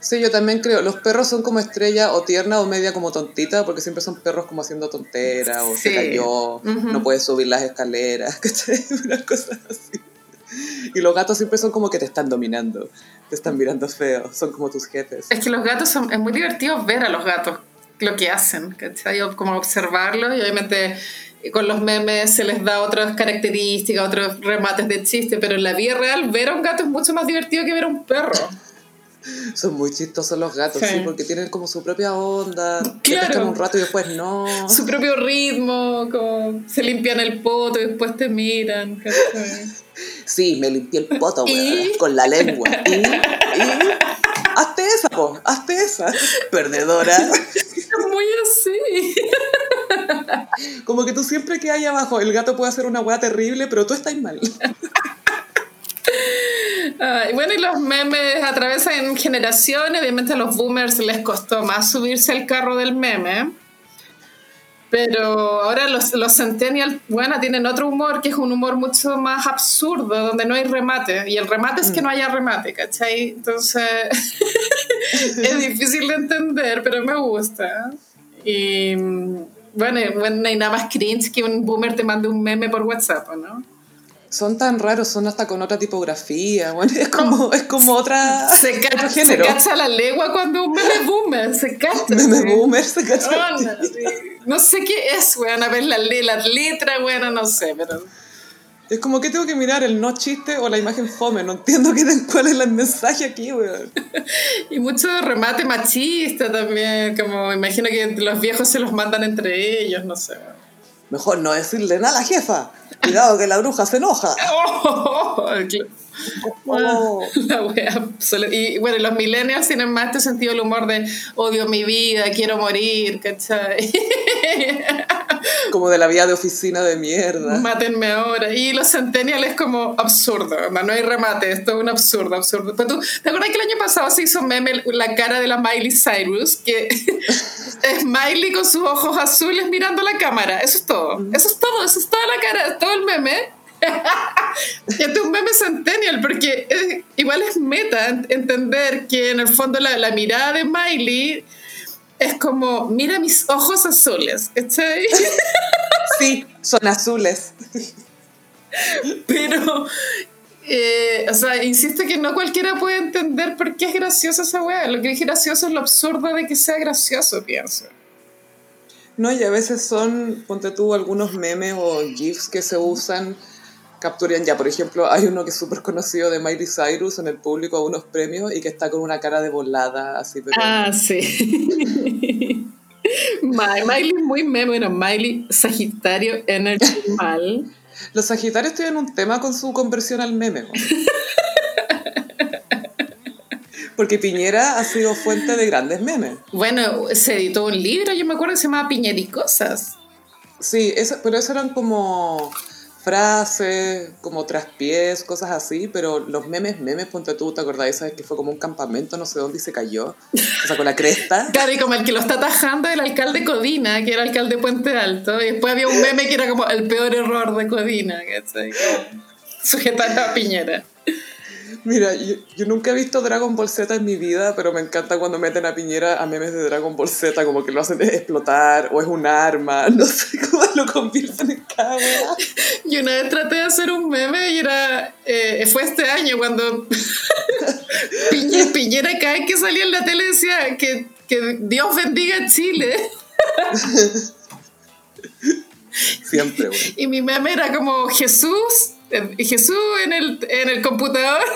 Sí, yo también creo. Los perros son como estrella o tierna o media como tontita, porque siempre son perros como haciendo tonteras o se cayó, no puedes subir las escaleras, ¿cachai? Unas cosas así. Y los gatos siempre son como que te están dominando, te están mirando feo, son como tus jefes. Es que los gatos son, es muy divertido ver a los gatos lo que hacen, ¿cachai? Como observarlos y obviamente eh, con los memes se les da otras características, otros remates de chiste, pero en la vida real ver a un gato es mucho más divertido que ver a un perro. Son muy chistosos los gatos, Sí. sí, porque tienen como su propia onda, te Claro. pescan un rato y después no. Su propio ritmo, como se limpian el poto y después te miran. Sí, me limpié el poto, con la lengua. Y, y, hazte esa, po, hazte esa. Perdedora. Es muy así. Como que tú siempre que hay abajo, el gato puede hacer una hueá terrible, pero tú estás mal. y bueno, y los memes atravesan generaciones. Obviamente a los boomers les costó más subirse al carro del meme. Pero ahora los, los centennials, bueno, tienen otro humor que es un humor mucho más absurdo, donde no hay remate. Y el remate es que no haya remate, ¿cachai? Entonces es difícil de entender, pero me gusta. Y bueno, bueno, no hay nada más cringe que un boomer te mande un meme por WhatsApp, ¿no? Son tan raros, son hasta con otra tipografía, bueno, es como, es como otra, se cacha, Se cacha la legua cuando un meme boomer, se cacha. Meme boomer, se cacha. No, sé qué es, weón, a ver la, las letras, bueno, no sé, pero... Es como que tengo que mirar el no chiste o la imagen fome, no entiendo qué, cuál es el mensaje aquí, weón. y mucho remate machista también, como imagino que los viejos se los mandan entre ellos, no sé. Mejor no decirle nada a la jefa. Cuidado que la bruja se enoja. Oh, la wea. Y bueno, los millennials tienen más este sentido del humor de odio mi vida, quiero morir, ¿cachai? Como de la vida de oficina de mierda. Mátenme ahora. Y los centennials es como absurdo, no hay remate, esto es un absurdo, absurdo. Pero tú, ¿te acuerdas que el año pasado se hizo meme la cara de la Miley Cyrus? Que es Miley con sus ojos azules mirando la cámara. Eso es todo. Eso es todo, eso es toda la cara, todo el meme este es un meme centennial, porque igual es meta entender que en el fondo la, la, mirada de Miley es como, mira mis ojos azules, Sí, son azules. Pero, eh, o sea, insisto que no cualquiera puede entender por qué es graciosa esa weá. Lo que es gracioso es lo absurdo de que sea gracioso, pienso. No, y a veces son, ponte tú, algunos memes o GIFs que se usan capturan ya, por ejemplo, hay uno que es súper conocido de Miley Cyrus en el público a unos premios y que está con una cara de volada, así, pero... Ah, sí. Miley muy meme, bueno, Miley Sagitario Energy mal. Los Sagitarios tienen un tema con su conversión al meme. Porque Piñera ha sido fuente de grandes memes. Bueno, se editó un libro, yo me acuerdo que se llamaba Piñericosas. Sí, eso, pero eso eran como frases, como traspiés, cosas así, pero los memes, memes, ponte tú, ¿te acordás? Esa vez que fue como un campamento, no sé dónde y se cayó, o sea, con la cresta. Claro, y como el que lo está atajando el alcalde Codina, que era alcalde de Puente Alto, y después había un meme que era como el peor error de Codina, ¿cachai? Sujetar a Piñera. Mira, yo, nunca he visto Dragon Ball Z en mi vida, pero me encanta cuando meten a Piñera a memes de Dragon Ball Z, como que lo hacen explotar, o es un arma, no sé cómo lo convierten en cámara. Y una vez traté de hacer un meme y era, eh, fue este año cuando Piñera, Piñera cada vez que salía en la tele decía que, que Dios bendiga Chile. Siempre, güey. Y mi meme era como Jesús Jesús en el, en el computador.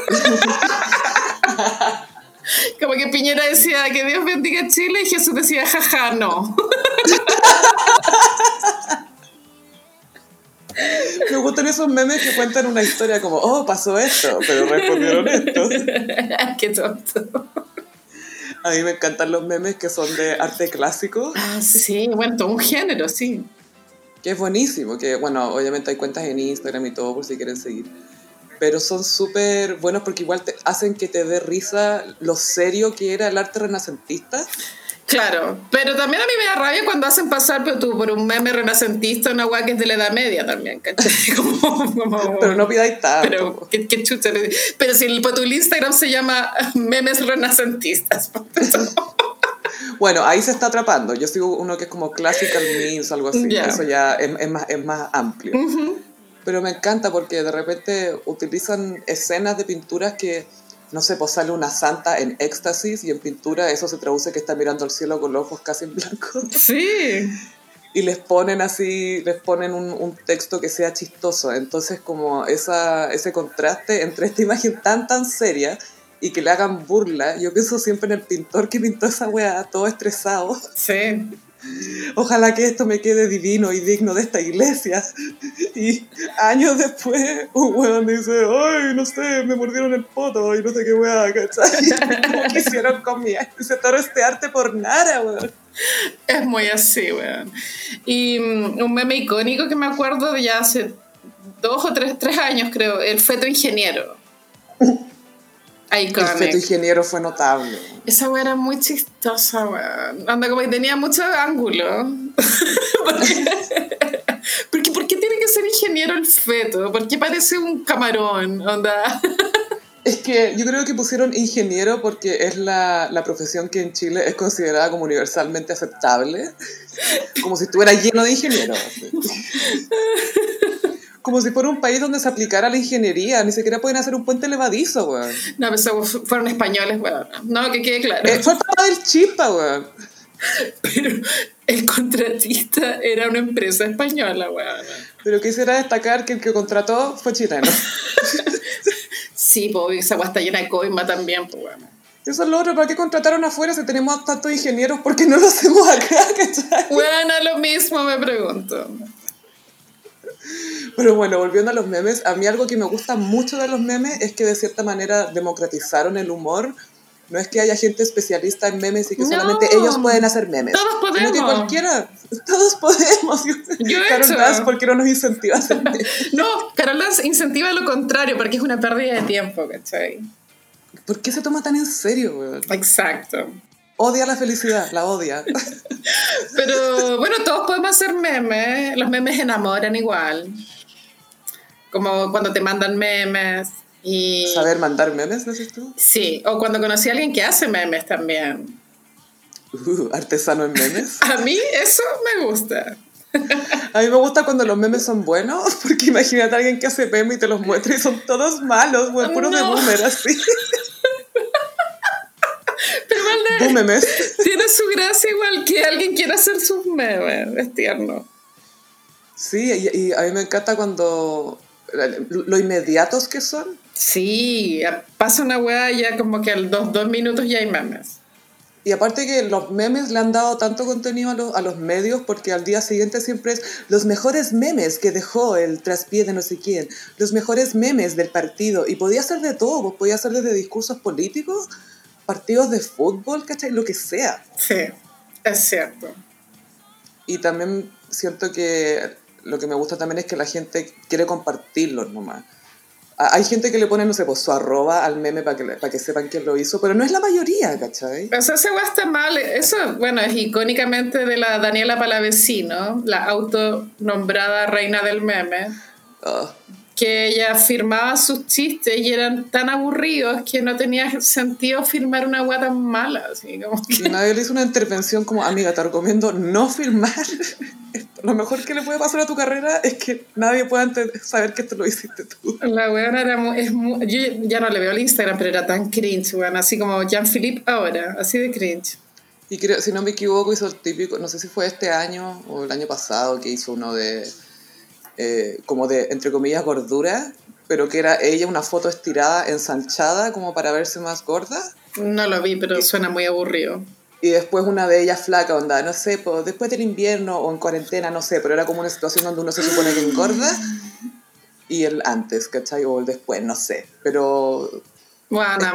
Como que Piñera decía que Dios bendiga Chile y Jesús decía, jaja, no. Me gustan esos memes que cuentan una historia como, oh, pasó esto, pero respondieron esto. Qué tonto. A mí me encantan los memes que son de arte clásico. Ah, sí, bueno, todo un género, sí que es buenísimo, que bueno, obviamente hay cuentas en Instagram y todo por si quieren seguir. Pero son súper buenos porque igual te hacen que te dé risa lo serio que era el arte renacentista. Claro, pero también a mí me da rabia cuando hacen pasar pero tú, por un meme renacentista una guay que es de la Edad Media también, pero no pidáis tanto. Pero, ¿qué, qué chucha. Pero si el, tu Instagram se llama memes renacentistas. Bueno, ahí se está atrapando. Yo sigo uno que es como classical memes, algo así. Eso ya es, más, es más amplio. Pero me encanta porque de repente utilizan escenas de pinturas que, no sé, pues sale una santa en éxtasis y en pintura eso se traduce que está mirando al cielo con los ojos casi en blanco. Sí. Y les ponen así, les ponen un, un texto que sea chistoso. Entonces como esa, ese contraste entre esta imagen tan, tan seria y que le hagan burla. Yo pienso siempre en el pintor que pintó esa weá, todo estresado. Sí. Ojalá que esto me quede divino y digno de esta iglesia. Y años después, un weón dice, ay, no sé, me mordieron el poto y no sé qué weá, ¿cachai? ¿Cómo hicieron con mi Dice, todo este arte por nada, weón. Es muy así, weón. Y mm, un meme icónico que me acuerdo de ya hace dos o tres, tres años, creo, el feto ingeniero. El feto ingeniero fue notable. Esa weá era muy chistosa, weón. Anda como que tenía mucho ángulo. porque, ¿por qué tiene que ser ingeniero el feto? ¿Por qué parece un camarón? Onda. Es que yo creo que pusieron ingeniero porque es la, la, profesión que en Chile es considerada como universalmente aceptable. Como si estuviera lleno de ingenieros. Como si fuera un país donde se aplicara la ingeniería. Ni siquiera pueden hacer un puente levadizo, weón. No, pero fueron españoles, weón. No, que quede claro. Eh, fue papá del chispa, weón. Pero el contratista era una empresa española, weón. Pero quisiera destacar que el que contrató fue chileno. Sí, pues esa agua está llena de coima también, pues bueno. Eso es lo otro, ¿para qué contrataron afuera si tenemos tantos ingenieros? ¿Por qué no lo hacemos acá? Bueno, lo mismo me pregunto. Pero bueno, volviendo a los memes, a mí algo que me gusta mucho de los memes es que de cierta manera democratizaron el humor no es que haya gente especialista en memes y que solamente ellos pueden hacer memes. Todos podemos. Sino que cualquiera. Todos podemos. Yo Carol Dance, ¿por qué no nos incentiva a hacer memes? No, Carol Dance incentiva lo contrario, porque es una pérdida de tiempo, ¿cachai? ¿Por qué se toma tan en serio, weón? Exacto. Odia la felicidad, la odia. Pero bueno, todos podemos hacer memes. Los memes enamoran igual. Como cuando te mandan memes y... ¿Saber mandar memes, decís tú? Sí, o cuando conocí a alguien que hace memes también. Uh, artesano en memes. a mí eso me gusta. A mí me gusta cuando los memes son buenos, porque imagínate a alguien que hace memes y te los muestra y son todos malos, güey, puros de boomer, así. Pero de, memes. Tiene su gracia igual que alguien quiera hacer sus memes, es tierno. Sí, y, y a mí me encanta cuando lo inmediatos que son. Sí, pasa una weá ya como que a los dos minutos ya hay memes. Y aparte que los memes le han dado tanto contenido a los, a los medios porque al día siguiente siempre es los mejores memes que dejó el traspié de no sé quién, los mejores memes del partido. Y podía ser de todo, pues podía ser desde discursos políticos, partidos de fútbol, ¿cachai? Lo que sea. Sí, es cierto. Y también siento que lo que me gusta también es que la gente quiere compartirlos nomás. Hay gente que le pone, no sé, pues su arroba al meme para que, para que sepan quién lo hizo, pero no es la mayoría, ¿cachai? O sea, ese está mal. Eso, bueno, es icónicamente de la Daniela Palavecino, la autonombrada reina del meme. Ah que ella firmaba sus chistes y eran tan aburridos que no tenía sentido firmar una agua tan mala. Así como que... Nadie le hizo una intervención como, amiga, te recomiendo no firmar. Lo mejor que le puede pasar a tu carrera es que nadie pueda saber que esto lo hiciste tú. La weona era muy, es Yo ya no le veo el Instagram, pero era tan cringe, weón. Así como Jean-Philippe ahora, así de cringe. Y creo, si no me equivoco, hizo el típico, no sé si fue este año o el año pasado, que hizo uno de eh, como de, entre comillas, gordura, pero que era ella una foto estirada, ensanchada, como para verse más gorda. No lo vi, pero suena muy aburrido. Y después una de ellas flaca, onda, no sé, pues, después del invierno o en cuarentena, no sé, pero era como una situación donde uno se supone que engorda y el antes, ¿cachai? O el después, no sé. Pero bueno.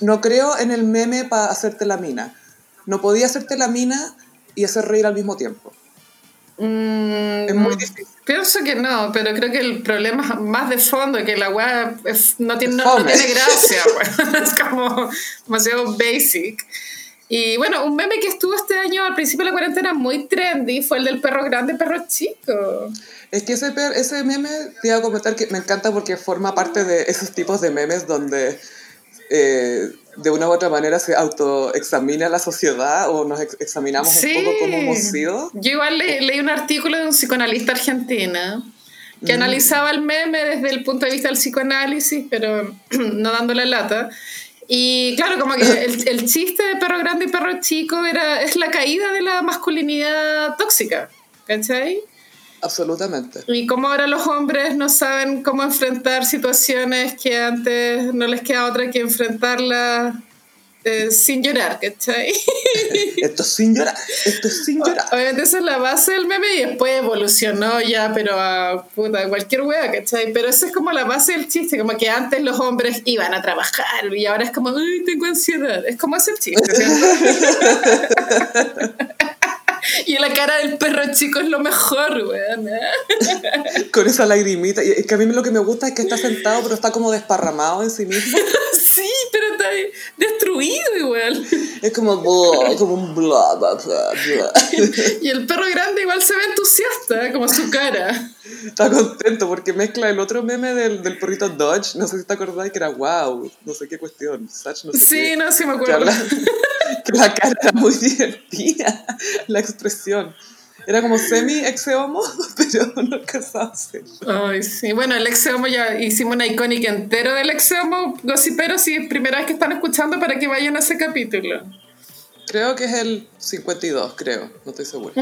no creo en el meme para hacerte la mina. No podía hacerte la mina y hacer reír al mismo tiempo. Mm, es muy difícil. Pienso que no, pero creo que el problema más de fondo es que la web no, tiene, no, tiene gracia, es como demasiado basic. Y bueno, un meme que estuvo este año al principio de la cuarentena muy trendy fue el del perro grande, perro chico. Es que ese, ese meme, te iba a comentar que me encanta porque forma parte de esos tipos de memes donde eh, de una u otra manera se autoexamina la sociedad o nos examinamos un poco como hemos sido. Yo igual leí un artículo de un psicoanalista argentina que mm. analizaba el meme desde el punto de vista del psicoanálisis, pero no dándole lata. Y claro, como que el, el, chiste de perro grande y perro chico era, es la caída de la masculinidad tóxica, ¿cachai? Absolutamente. Y como ahora los hombres no saben cómo enfrentar situaciones que antes no les queda otra que enfrentarlas eh, sin llorar, ¿cachai? esto es sin llorar, esto es sin llorar. Obviamente esa es la base del meme y después evolucionó ya, pero a puta, cualquier wea, ¿cachai? Pero esa es como la base del chiste, como que antes los hombres iban a trabajar y ahora es como, ay, tengo ansiedad. Es como ese chiste, Y la cara del perro chico es lo mejor, weón. Con esa lagrimita. Y es que a mí lo que me gusta es que está sentado, pero está como desparramado en sí mismo. sí, pero está destruido igual. Es como, como un bla, bla, bla, Y el perro grande igual se ve entusiasta, como su cara. Está contento porque mezcla el otro meme del, del perrito Dodge. No sé si te acordás que era wow, no sé qué cuestión. no sé sí, no, sí me acuerdo. Que, la cara era muy divertida, la expresión. Era como semi exeomo, pero no alcanzaba a Ay, sí. Bueno, el exeomo ya hicimos una icónica entero del exeomo, pero si es primera vez que están escuchando para que vayan a ese capítulo. Creo que es el 52, creo, no estoy seguro.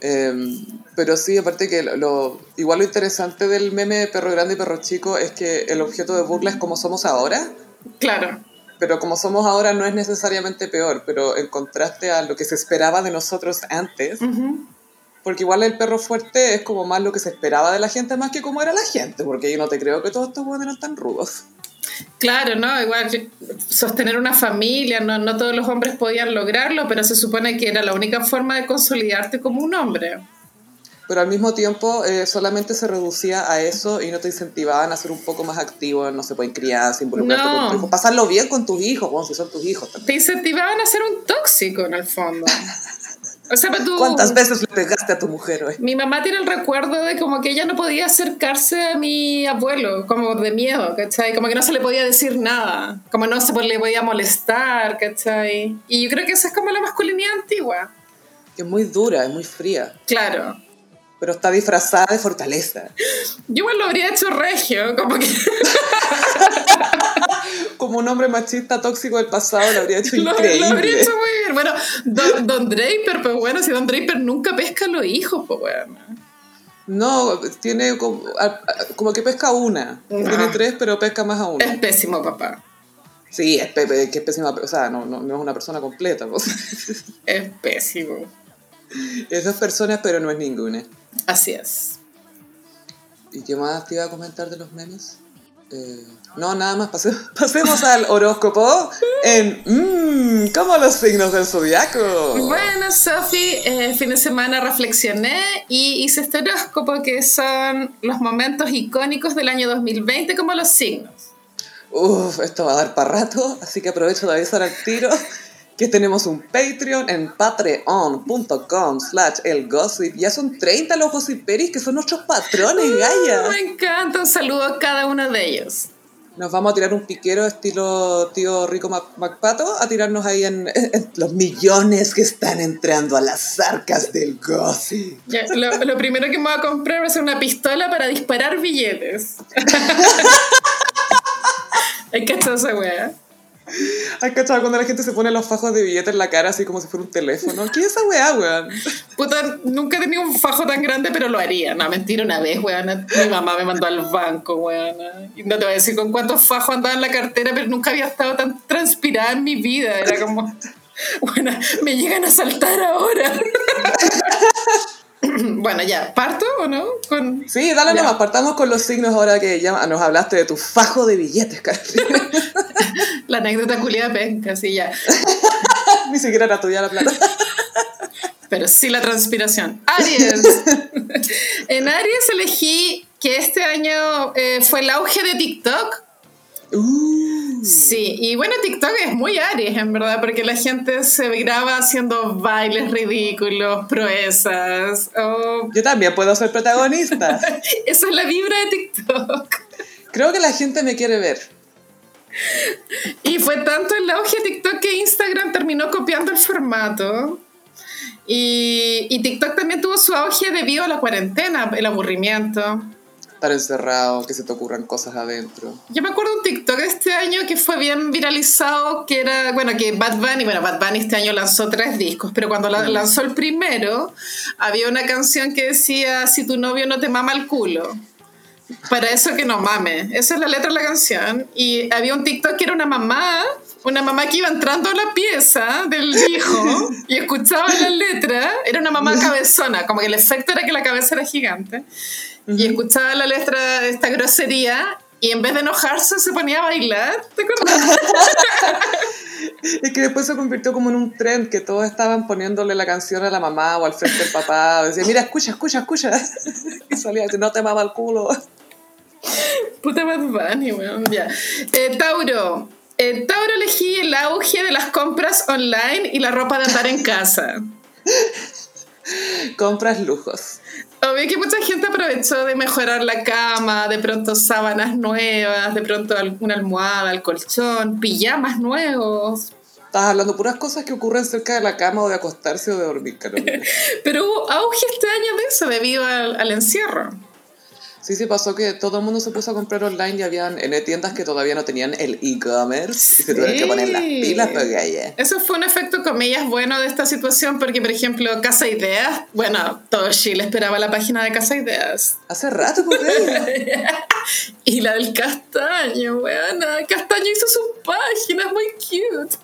Em, pero sí, aparte que lo, igual lo interesante del meme de perro grande y perro chico es que el objeto de burla es como somos ahora. Claro. Pero como somos ahora no es necesariamente peor, pero en contraste a lo que se esperaba de nosotros antes, porque igual el perro fuerte es como más lo que se esperaba de la gente más que como era la gente, porque yo no te creo que todos estos buenos eran tan rudos. Claro, ¿no? Igual sostener una familia, no, no todos los hombres podían lograrlo, pero se supone que era la única forma de consolidarte como un hombre. Pero al mismo tiempo eh, solamente se reducía a eso y no te incentivaban a ser un poco más activo, no se pueden criar, involucrarte con tus hijos, pasarlo bien con tus hijos, como si son tus hijos también. Te incentivaban a ser un tóxico en el fondo. ¿Cuántas veces le pegaste a tu mujer hoy? Mi mamá tiene el recuerdo de como que ella no podía acercarse a mi abuelo, como de miedo, ¿cachai? Como que no se le podía decir nada, como no se le podía molestar, ¿cachai? Y yo creo que esa es como la masculinidad antigua. Que es muy dura, es muy fría. Claro. Pero está disfrazada de fortaleza. Yo igual lo habría hecho regio, como que... como un hombre machista tóxico del pasado lo habría hecho increíble. Lo, habría hecho muy bien. Bueno, Don, Draper, pues bueno, si Don Draper nunca pesca a los hijos, pues bueno. No, tiene como, como que pesca una. Tiene tres, pero pesca más a una. Es pésimo, papá. Sí, es, que es pésima, o sea, no, no, no es una persona completa. Pues. Es pésimo. Es dos personas, pero no es ninguna. Así es. ¿Y qué más te iba a comentar de los memes? Eh, no, nada más, pasemos al horóscopo en mmm, como los signos del zodiaco. Bueno, Sofi, eh, fin de semana reflexioné y hice este horóscopo que son los momentos icónicos del año 2020 como los signos. Uf, esto va a dar para rato, así que aprovecho de avisar al tiro que tenemos un Patreon en patreon.com slash el gossip. Ya son 30 los gossiperis que son nuestros patrones, uh, Gaia. Me encanta, un saludo a cada uno de ellos. Nos vamos a tirar un piquero estilo tío Rico Macpato a tirarnos ahí en, los millones que están entrando a las arcas del gossip. lo, primero que me voy a comprar va a ser una pistola para disparar billetes. Hay que esa weá. ¿Has cachado cuando la gente se pone los fajos de billetes en la cara así como si fuera un teléfono? ¿Qué es esa weá, weón? Puta, nunca he tenido un fajo tan grande, pero lo haría. No, mentira, una vez, weón. Mi mamá me mandó al banco, weón. Y no te voy a decir con cuántos fajos andaba en la cartera, pero nunca había estado tan transpirada en mi vida. Era como, bueno, me llegan a saltar ahora. Bueno, ya, ¿parto o no? Con... Sí, dale nomás, partamos con los signos ahora que ya nos hablaste de tu fajo de billetes, Carolina. La anécdota culiada penca, sí, ya. Ni siquiera era tuya la plata. Pero sí la transpiración. Aries. en Aries elegí que este año eh, fue el auge de TikTok. Uh. Sí, y bueno, TikTok es muy Aries, en verdad, porque la gente se graba haciendo bailes ridículos, proezas. Yo también puedo ser protagonista. Esa es la vibra de TikTok. Creo que la gente me quiere ver. Y fue tanto el auge de TikTok que Instagram terminó copiando el formato. Y, y, TikTok también tuvo su auge debido a la cuarentena, el aburrimiento. Estar encerrado, que se te ocurran cosas adentro. Yo me acuerdo un TikTok este año que fue bien viralizado, que era, bueno, que Bad Bunny, bueno, Bad Bunny este año lanzó tres discos, pero cuando mm. lanzó el primero, había una canción que decía, si tu novio no te mama el culo. Para eso que no mame. Esa es la letra de la canción. Y había un TikTok que era una mamá, una mamá que iba entrando a la pieza del hijo y escuchaba la letra. Era una mamá cabezona, como que el efecto era que la cabeza era gigante. Y escuchaba la letra de esta grosería y en vez de enojarse se ponía a bailar. ¿Te acuerdas? Es que después se convirtió como en un trend que todos estaban poniéndole la canción a la mamá o al frente del papá. Decía, mira, escucha, escucha, escucha. Y salía, no te mama el culo. Puta Bad Bunny, weón. Ya. Eh, Tauro. Eh, Tauro elegí el auge de las compras online y la ropa de andar en casa. Compras lujos. Obvio que mucha gente aprovechó de mejorar la cama, de pronto sábanas nuevas, de pronto alguna almohada, el colchón, pijamas nuevos. Estás hablando puras cosas que ocurren cerca de la cama o de acostarse o de dormir, Carolina. Pero hubo auge este año de eso debido al, al encierro. Sí, sí, pasó que todo el mundo se puso a comprar online y habían en tiendas que todavía no tenían el e-commerce y se tuvieron que poner las pilas para que Eso fue un efecto, comillas, bueno de esta situación porque, por ejemplo, Casa Ideas, bueno, todo Chile esperaba la página de Casa Ideas. Hace rato, por Y la del Castaño, bueno, Castaño hizo su página, es muy cute.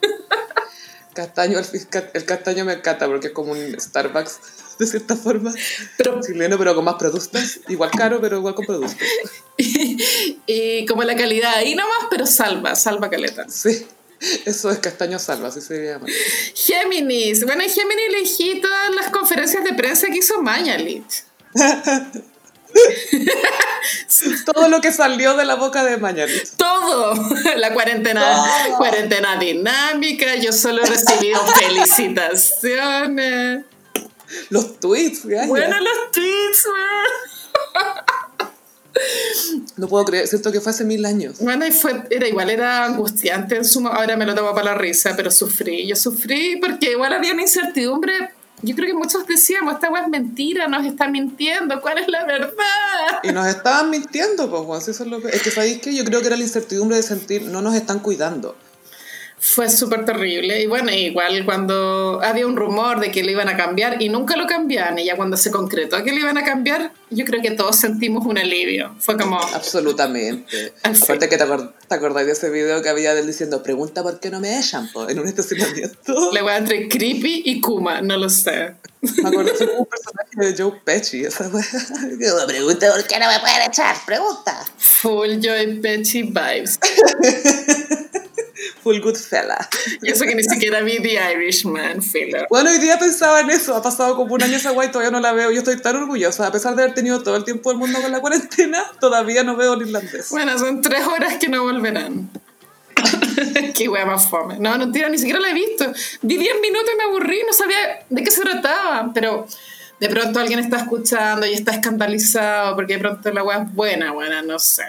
Castaño, el, el Castaño me encanta porque es como un Starbucks de cierta forma. Pero, chileno, pero con más productos. Igual caro, pero igual con productos. y, como la calidad ahí nomás, pero salva, salva caleta. Sí. Eso es castaño salva, así se llama. Géminis. Bueno, en Géminis elegí todas las conferencias de prensa que hizo Mañalich. Todo lo que salió de la boca de Mañalich. Todo. La cuarentena, cuarentena dinámica. Yo solo he recibido felicitaciones. Los tweets, Bueno, los tweets, No puedo creer, siento que fue hace mil años. Bueno, y fue, era igual, era angustiante en su ahora me lo tomo para la risa, pero sufrí, yo sufrí porque igual había una incertidumbre. Yo creo que muchos decíamos, esta weá es mentira, nos está mintiendo, ¿cuál es la verdad? Y nos estaban mintiendo, pues, eso es lo que... Es que sabéis que yo creo que era la incertidumbre de sentir, no nos están cuidando fue súper terrible. Y bueno, igual cuando había un rumor de que lo iban a cambiar y nunca lo cambiaban, y ya cuando se concretó que lo iban a cambiar, yo creo que todos sentimos un alivio. Fue como... Absolutamente. Aparte que te, acordás de ese video que había de él diciendo, pregunta por qué no me echan en un estacionamiento. Le voy a entre Creepy y Kuma, no lo sé. Me acuerdo de un personaje de Joe Pesci, esa Pregunta por qué no me pueden echar, pregunta. Full Joe Pesci vibes. Full good fella. Y eso que ni siquiera vi The Irishman, filo. Bueno, hoy día pensaba en eso. Ha pasado como un año esa guay, todavía no la veo. Yo estoy tan orgullosa. A pesar de haber tenido todo el tiempo del mundo con la cuarentena, todavía no veo el irlandés. Bueno, son tres horas que no volverán. Qué wea más fome. No, no, tira, ni siquiera la he visto. Vi 10 minutos y me aburrí, no sabía de qué se trataba. Pero de pronto alguien está escuchando y está escandalizado porque de pronto la wea es buena, buena, no sé.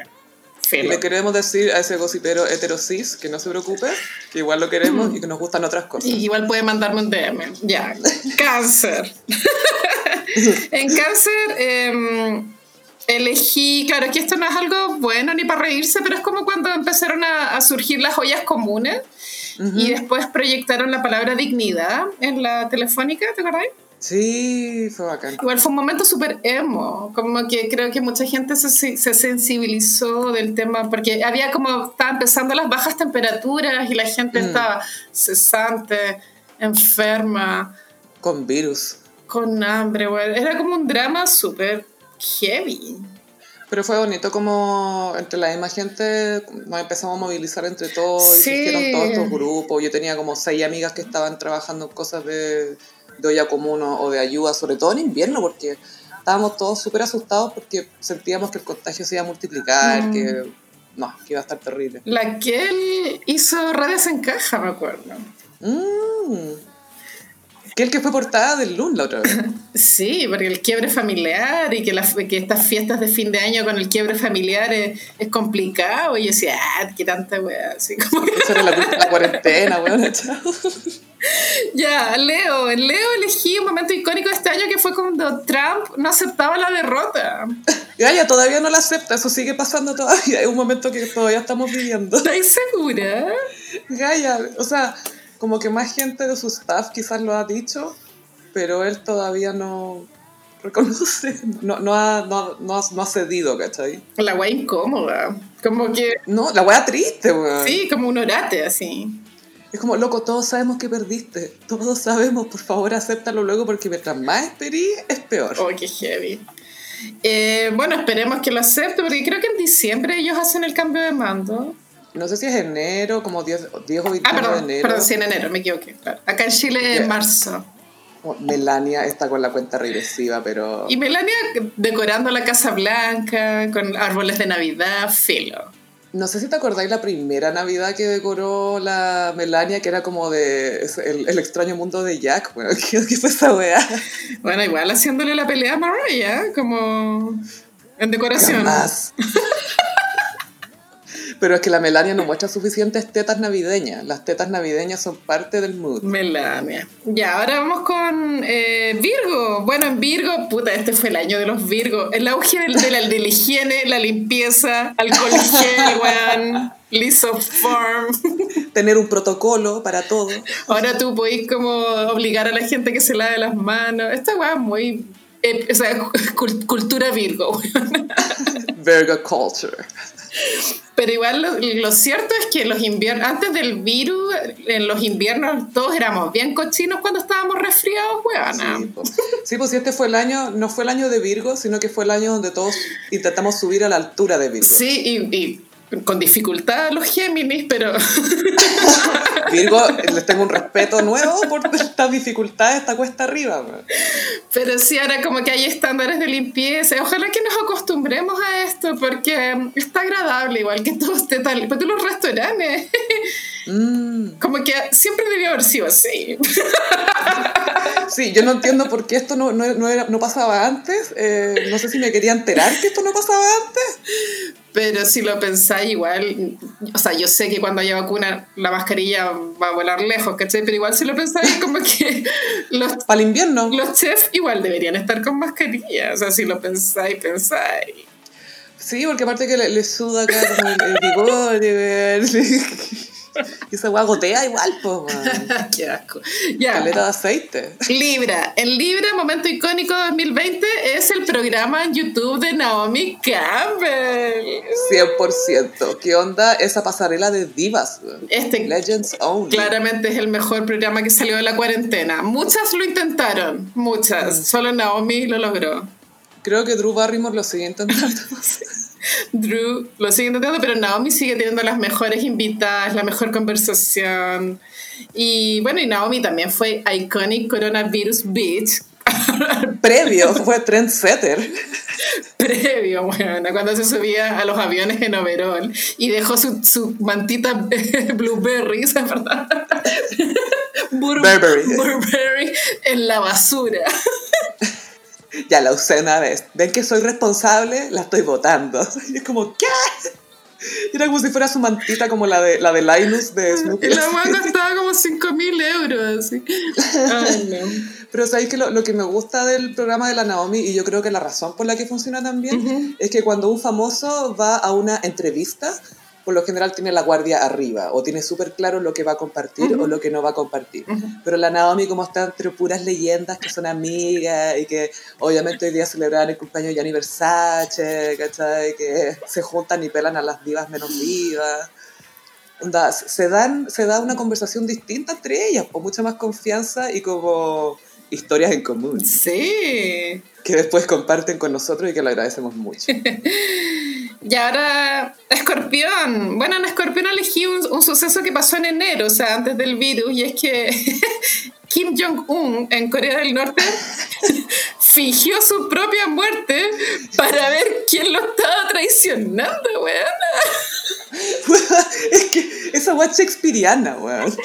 Le queremos decir a ese gocipero heterosis que no se preocupe, que igual lo queremos y que nos gustan otras cosas. Y igual puede mandarme un DM. Ya. cáncer. en cáncer em, elegí, claro, que esto no es algo bueno ni para reírse, pero es como cuando empezaron a, surgir las joyas comunes y después proyectaron la palabra dignidad en la telefónica, ¿te acordáis? Sí, fue bacán. Igual fue un momento súper emo, como que creo que mucha gente se, se, sensibilizó del tema, porque había como, estaba empezando las bajas temperaturas y la gente mm. estaba cesante, enferma. Con virus. Con hambre, güey. Era como un drama súper heavy. Pero fue bonito como entre la misma gente nos empezamos a movilizar entre todos sí. y hicieron todos estos grupos. Yo tenía como seis amigas que estaban trabajando cosas de de olla común o de ayuda, sobre todo en invierno, porque estábamos todos súper asustados porque sentíamos que el contagio se iba a multiplicar, mm. que no, que iba a estar terrible. La que él hizo redes en caja, me acuerdo. Mm. Que el que fue portada del LUN la otra vez. sí, porque el quiebre familiar y que, que estas fiestas de fin de año con el quiebre familiar es, complicado. Y yo decía, ah, qué tanta wea. Así como... Esa era la, la cuarentena, weón, Ya, Leo. En Leo elegí un momento icónico de este año que fue cuando Trump no aceptaba la derrota. Gaya, todavía no la acepta, eso sigue pasando todavía. Es un momento que todavía estamos viviendo. ¿Estás segura? Gaya, o sea, como que más gente de su staff quizás lo ha dicho, pero él todavía no, reconoce. No, no, ha, no, no, ha, no ha cedido, ¿cachai? La wea incómoda. Como que. No, la wea triste, weón. Sí, como un orate así. Es como, loco, todos sabemos que perdiste. Todos sabemos, por favor, acéptalo luego porque mientras más esperí, es peor. Oh, qué heavy. Eh, bueno, esperemos que lo acepte, porque creo que en diciembre ellos hacen el cambio de mando. No sé si es enero, como 10, 10 o 21 Ah, perdón, de enero. perdón, sí, en enero, me equivoqué. claro. Acá en Chile Ya. marzo. Oh, Melania está con la cuenta regresiva, pero... Y Melania decorando la Casa Blanca con árboles de Navidad, filo. No sé si te acordáis la primera Navidad que decoró la Melania, que era como de es el, el extraño mundo de Jack. Bueno, ¿qué, qué fue esa weá? Bueno, igual haciéndole la pelea a Mariah, como en decoración. Jamás. Pero es que la Melania no muestra suficientes tetas navideñas. Las tetas navideñas son parte del mood. Melania. Ya, ahora vamos con eh, Virgo. Bueno, en Virgo, puta, este fue el año de los Virgos. El auge del- de la, de la higiene, la limpieza, alcohol gel, weón, lisoform. Tener un protocolo para todo. Ahora tú podés como obligar a la gente que se lave las manos. Esta weá es muy... eh, o sea, cul- cultura Virgo. Virgo culture. Pero igual lo, lo cierto es que los inviernos, antes del virus, en los inviernos todos éramos bien cochinos cuando estábamos resfriados, weona. Sí, po. sí, pues si este fue el año, no fue el año de Virgo, sino que fue el año donde todos intentamos subir a la altura de Virgo. Sí, y, y con dificultad los Géminis, pero Virgo, les tengo un respeto nuevo por esta dificultad, esta cuesta arriba. pero sí ahora como que hay estándares de limpieza. Ojalá que nos acostumbremos a esto porque mm, está agradable igual que todo esté tal. Porque los restaurantes, Mm. como que siempre debió haber sido así. Sí, yo no entiendo por qué esto no, no, no era- no pasaba antes. eh, no sé si me quería enterar que esto no pasaba antes. Pero si lo pensáis igual, o sea, yo sé que cuando haya vacuna la mascarilla va a volar lejos, ¿cachai? Pero igual si lo pensáis como que los, Para el invierno. los chefs igual deberían estar con mascarilla. O sea, si lo pensáis, pensáis. Sí, porque aparte que le, le suda acá como el, el bigote, esa weá gotea igual, pues, weón. Qué asco. Ya. Caleta de aceite. Libra. El Libra, momento icónico 2020, es el programa en YouTube de Naomi Campbell. 100%. ¿Qué onda esa pasarela de divas? Este Legends Only. claramente es el mejor programa que salió de la cuarentena. Muchas lo intentaron, muchas. Solo Naomi lo logró. Creo que Drew Barrymore lo sigue intentando. Drew lo sigue intentando, pero Naomi sigue teniendo las mejores invitadas, la mejor conversación. Y bueno, y Naomi también fue Iconic Coronavirus Beach. Previo, fue trendsetter. Previo, bueno, cuando se subía a los aviones en overall y dejó su, su mantita blueberry, ¿se verdad? Bur- Burberry. Burberry en la basura. Ya la usé una vez. ¿Ven que soy responsable? La estoy votando. Y es como, ¿qué? Y Era como si fuera su mantita como la de, la de Linus de Snoopy. Y la mano costaba como 5 mil euros. Así. Ay, no. Pero sabéis que lo, lo que me gusta del programa de la Naomi, y yo creo que la razón por la que funciona tan bien, es que cuando un famoso va a una entrevista, por lo general tiene la guardia arriba, o tiene súper claro lo que va a compartir o lo que no va a compartir. Pero la Naomi, como está entre puras leyendas que son amigas y que obviamente hoy día celebran el cumpleaños de Gianni Versace, ¿cachai? Que se juntan y pelan a las divas menos. Onda, se, dan, se da una conversación distinta entre ellas, con mucha más confianza y como historias en común, Sí. que después comparten con nosotros y que lo agradecemos mucho. Y ahora, Escorpión. Bueno, en Escorpión elegí un, un suceso que pasó en enero, o sea, antes del virus, y es que Kim Jong-un en Corea del Norte fingió su propia muerte para ver quién lo estaba traicionando, weón. es que esa weá es shakespeariana, weón.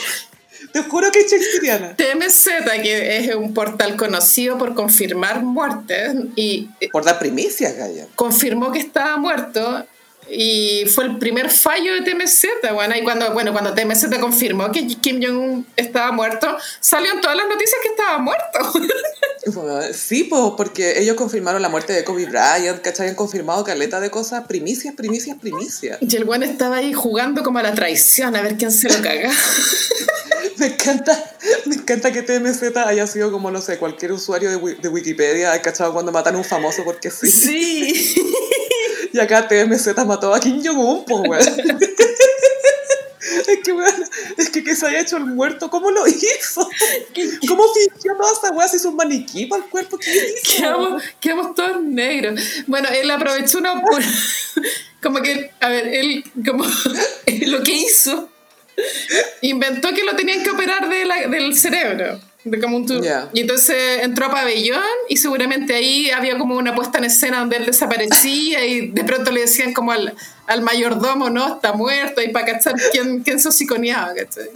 Te juro que es shakespeariana. TMZ, que es un portal conocido por confirmar muertes, y eh, Por dar primicias, Gaya. confirmó que estaba muerto y fue el primer fallo de TMZ. Bueno, y cuando, bueno, cuando TMZ confirmó que Kim Jong-un estaba muerto, salieron todas las noticias que estaba muerto. Sí, pues, porque ellos confirmaron la muerte de Kobe Bryant, ¿cachai? Han confirmado caleta de cosas, primicias, primicias, primicias. y el bueno estaba ahí jugando como a la traición, a ver quién se lo caga. Me encanta, me encanta que TMZ haya sido como, no sé, cualquier usuario de, de Wikipedia, ¿hay cachado cuando matan a un famoso porque sí? Sí. Y acá TMZ mató a Kim Jong-un, po, weón. Es que, weón, es que que se haya hecho el muerto, ¿cómo lo hizo? ¿Cómo fingió toda esa weá? ¿Se hizo un maniquí para el cuerpo? ¿Qué hizo? Quedamos, quedamos todos negros. Bueno, él aprovechó una... Como que, a ver, él, como lo que hizo, inventó que lo tenían que operar de la- del cerebro. De como un tu- Ya. Y entonces entró a pabellón y seguramente ahí había como una puesta en escena donde él desaparecía y de pronto le decían como al, al mayordomo, no, está muerto, y para cachar quién, quién se hociconeaba, ¿cachai?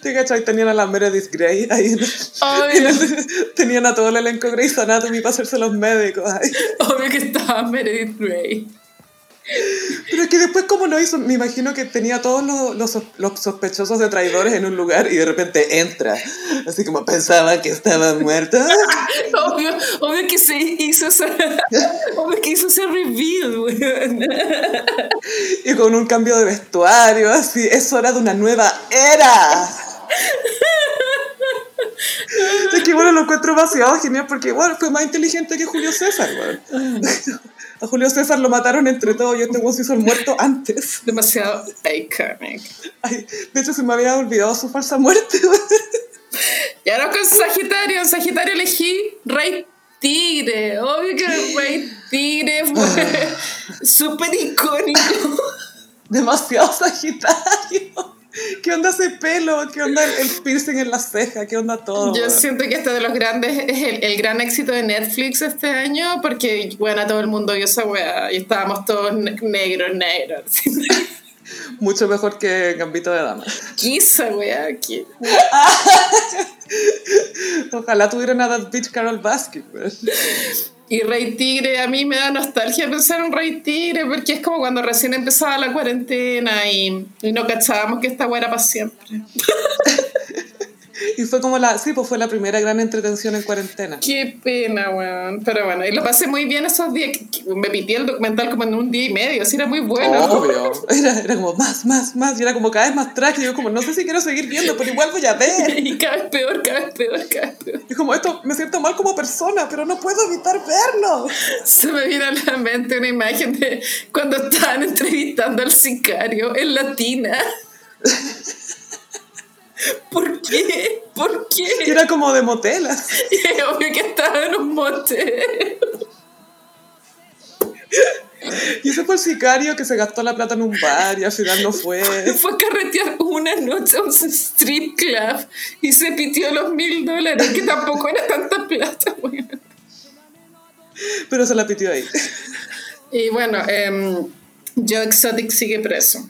¿Te cachai? Tenían a la Meredith Grey ahí. en- Obvio, Tenían a todo el elenco Grey's Anatomy para hacerse los médicos. ay. obvio que estaba Meredith Grey. Pero es que después, como lo hizo? Me imagino que tenía todos los, los, sos- los sospechosos de traidores en un lugar y de repente entra. Así como pensaba que estaba muerto. Obvio, obvio que se hizo ese, obvio que hizo ese reveal, weón. Y con un cambio de vestuario, así. Es hora de una nueva era. Es que bueno, lo encuentro demasiado genial porque bueno, fue más inteligente que Julio César, weón. A Julio César lo mataron entre todos y este weón se hizo el muerto antes. Demasiado iconic. Ay, de hecho, se me había olvidado su falsa muerte. Y ahora con Sagitario, Sagitario elegí Rey Tigre. Obvio que Rey Tigre fue súper icónico. Demasiado sagitario. ¿Qué onda ese pelo? ¿Qué onda el, el piercing en la ceja? ¿Qué onda todo? Yo siento que este de los grandes es el, el gran éxito de Netflix este año porque, bueno, todo el mundo vio esa weá y estábamos todos ne- negros, negros. Mucho mejor que Gambito de Dama. ¿Qué esa weá? ¿Qué? Ojalá tuvieran a That Bitch Carol Baskin. weón. Y Rey Tigre, a mí me da nostalgia pensar en Rey Tigre porque es como cuando recién empezaba la cuarentena y, y no cachábamos que esta weá era para siempre. Y fue como la, sí, pues fue la primera gran entretención en cuarentena. Qué pena, weón. Pero bueno, y lo pasé muy bien esos días. Me pitié el documental como en un día y medio, así era muy bueno. Obvio. Era, era como más, más, más. Y era como cada vez más trágico. Yo como, no sé si quiero seguir viendo, pero igual voy a ver. Y cada vez peor, cada vez peor, cada vez peor. Y como esto, me siento mal como persona, pero no puedo evitar verlo. Se me viene a la mente una imagen de cuando estaban entrevistando al sicario en Latina. ¿Por qué? ¿Por Que qué? era como de motelas. Y es obvio que estaba en un motel. Y ese fue el sicario que se gastó la plata en un bar y al final no fue. Fue a carretear una noche a un strip club y se pitió los mil dólares, que tampoco era tanta plata, weón. Pero se la pitió ahí. Y bueno, em, Joe Exotic sigue preso.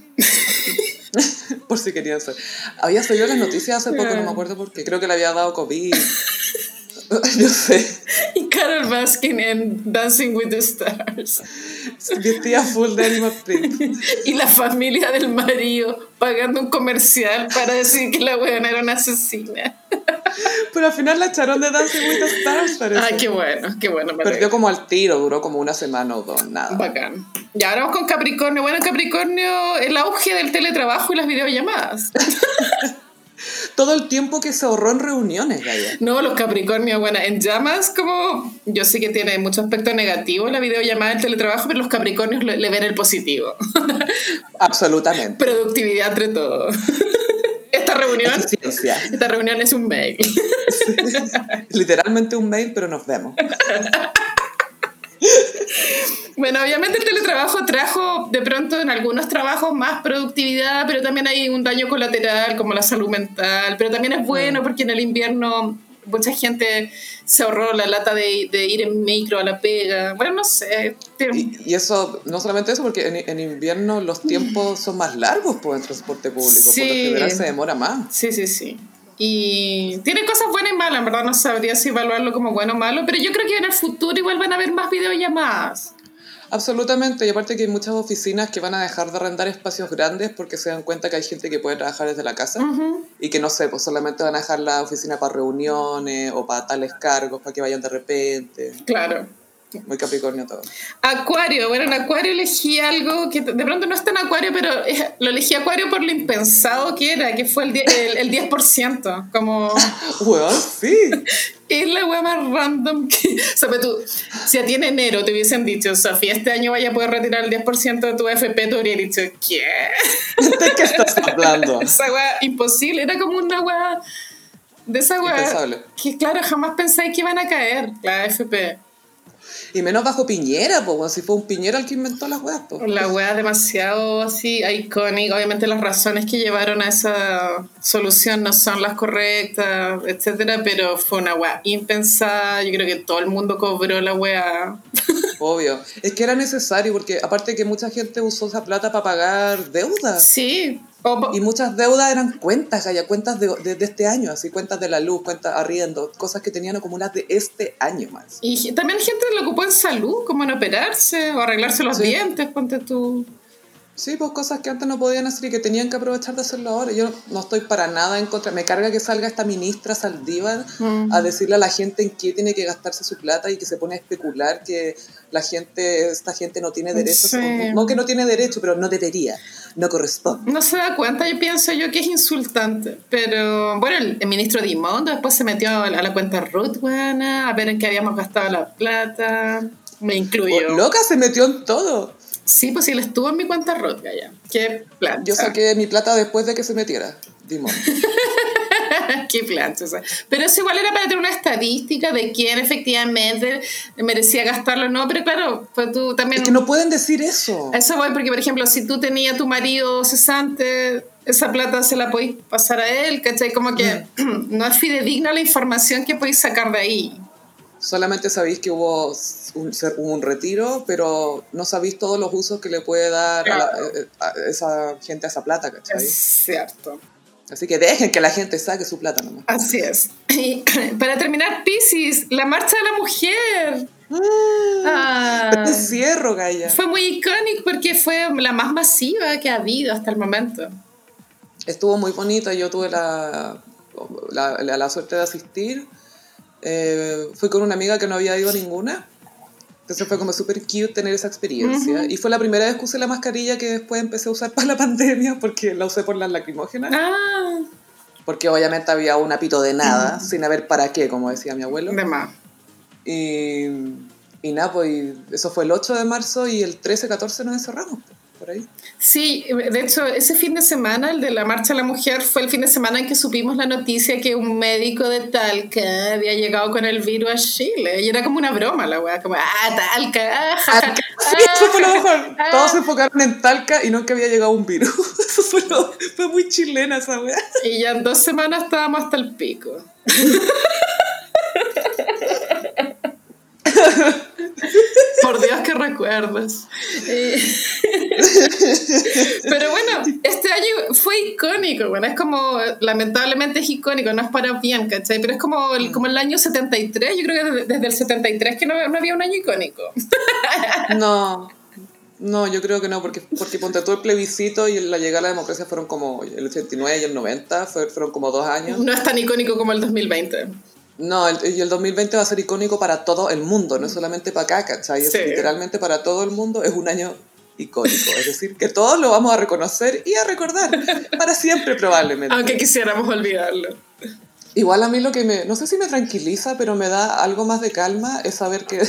Por si querían ser. Había salido las noticias hace poco, no me acuerdo por qué. Creo que le había dado COVID. Yo sé. Y Carol Baskin en Dancing with the Stars. Vestía full de Animal Print. Y la familia del marido pagando un comercial para decir que la weona era una asesina. Pero al final la echaron de Dancing with the Stars, parece. Ay, qué bueno, qué bueno. Perdió como al tiro, duró como una semana o dos, nada. Bacán. Y ahora vamos con Capricornio. Bueno, Capricornio, el auge del teletrabajo y las videollamadas. Todo el tiempo que se ahorró en reuniones, Gaya. No, los Capricornios, bueno, en llamas, como yo sé que tiene mucho aspecto negativo la videollamada del teletrabajo, pero los Capricornios le, le ven el positivo. Absolutamente. Productividad entre todo. Esta reunión, Eficiencia. esta reunión es un mail. Literalmente un mail, pero nos vemos. Bueno, obviamente el teletrabajo trajo de pronto en algunos trabajos más productividad, pero también hay un daño colateral como la salud mental, pero también es bueno porque en el invierno mucha gente se ahorró la lata de, de ir en micro a la pega. Bueno, no sé. Y, y eso, no solamente eso, porque en, en invierno los tiempos son más largos por el transporte público. Por lo general se demora más. Sí, sí, sí. Y tiene cosas buenas y malas, en verdad no sabría si evaluarlo como bueno o malo, pero yo creo que en el futuro igual van a haber más videollamadas. Absolutamente, y aparte que hay muchas oficinas que van a dejar de arrendar espacios grandes porque se dan cuenta que hay gente que puede trabajar desde la casa y que no sé, pues solamente van a dejar la oficina para reuniones o para tales cargos, para que vayan de repente. Claro. Muy Capricornio todo. Acuario, bueno, en Acuario elegí algo que de pronto no es tan Acuario, pero lo elegí Acuario por lo impensado que era, que fue el, die- el, el 10%. Como Weón, sí. es la wea más random que. O sea, tú, si a ti en enero te hubiesen dicho, Sofía, este año vaya a poder retirar el 10% de tu FP, tú habrías dicho, ¿qué? ¿De qué estás hablando? Esa wea imposible, era como una wea de esa Impensable. que, claro, jamás pensáis que iban a caer la FP. Y menos bajo Piñera, pues, si fue un Piñera el que inventó las weas, pues. La wea demasiado así icónica. Obviamente las razones que llevaron a esa solución no son las correctas, etcétera, pero fue una wea impensada. Yo creo que todo el mundo cobró la wea. Obvio. Es que era necesario, porque aparte que mucha gente usó esa plata para pagar deudas. Sí. O po- Y muchas deudas eran cuentas, Gaya, cuentas de, de- de este año, así cuentas de la luz, cuentas arriendo, cosas que tenían acumuladas de este año más. y también gente lo ocupó en salud, como en operarse o arreglarse los Sí. dientes, ponte tú. Sí, pues cosas que antes no podían hacer y que tenían que aprovechar de hacerlo ahora. Yo no estoy para nada en contra. Me carga que salga esta ministra Saldívar Mm. a decirle a la gente en qué tiene que gastarse su plata y que se pone a especular que la gente, esta gente no tiene derechos. Sí. No que no tiene derecho, pero no debería, no corresponde. No se da cuenta, yo pienso yo que es insultante. Pero bueno, el, el ministro Dimondo después se metió a la, a la cuenta Ruth, buena, a ver en qué habíamos gastado la plata. Me incluyó. Oh, loca se metió en todo. Sí, pues sí, él estuvo en mi cuenta Ruth, ya. Qué plancha. Yo saqué mi plata después de que se metiera. Dimon. Qué plancha. o sea. Pero eso igual era para tener una estadística de quién efectivamente merecía gastarlo o no. Pero claro, pues tú también. Es que no pueden decir eso. Eso voy, porque por ejemplo, si tú tenías a tu marido cesante, esa plata se la podéis pasar a él, ¿cachai? Como que Mm. no es fidedigna la información que podéis sacar de ahí. Solamente sabéis que hubo un, retiro, pero no sabéis todos los usos que le puede dar a, la- eh, a esa gente a esa plata, ¿cachai? Es cierto. Así que dejen que la gente saque su plata nomás. Así es. Y para terminar, Pisces, la marcha de la mujer. Ah. Te encierro, Gaya. Fue muy icónico porque fue la más masiva que ha habido hasta el momento. Estuvo muy bonita, yo tuve la, la, la- la suerte de asistir. Eh, fui con una amiga que no había ido a ninguna. Entonces fue como súper cute tener esa experiencia. Y fue la primera vez que usé la mascarilla que después empecé a usar para la pandemia porque la usé por las lacrimógenas. Ah, Porque obviamente había un apito de nada, sin haber para qué, como decía mi abuelo. de más. Y, y nada, pues y eso fue el 8 de marzo y el 13, 14 nos encerramos, por ahí. Sí, de hecho, ese fin de semana, el de la Marcha de la Mujer, fue el fin de semana en que supimos la noticia que un médico de Talca había llegado con el virus a Chile. Y era como una broma la weá, como, ah, Talca, ah, ja, ja, Sí, eso fue lo mejor. ah". Todos se enfocaron en Talca y no que había llegado un virus. Eso fue, lo- fue muy chilena esa wea. Y ya en dos semanas estábamos hasta el pico. Por Dios que recuerdos. Eh, Pero bueno, este año fue icónico, bueno, es como, lamentablemente es icónico, no es para bien, ¿cachai? Pero es como el, como el año 73, yo creo que desde, desde el 73 que no, no había un año icónico. No, no, yo creo que no, porque, porque ponte todo el plebiscito y la llegada a la democracia fueron como el 89 y el 90, fue- fueron como dos años. No es tan icónico como el 2020. No, el, y el 2020 va a ser icónico para todo el mundo, no es solamente para acá, ¿cachai? Es Sí. literalmente para todo el mundo, es un año icónico. Es decir, que todos lo vamos a reconocer y a recordar para siempre probablemente. Aunque quisiéramos olvidarlo. Igual a mí lo que me, no sé si me tranquiliza, pero me da algo más de calma es saber que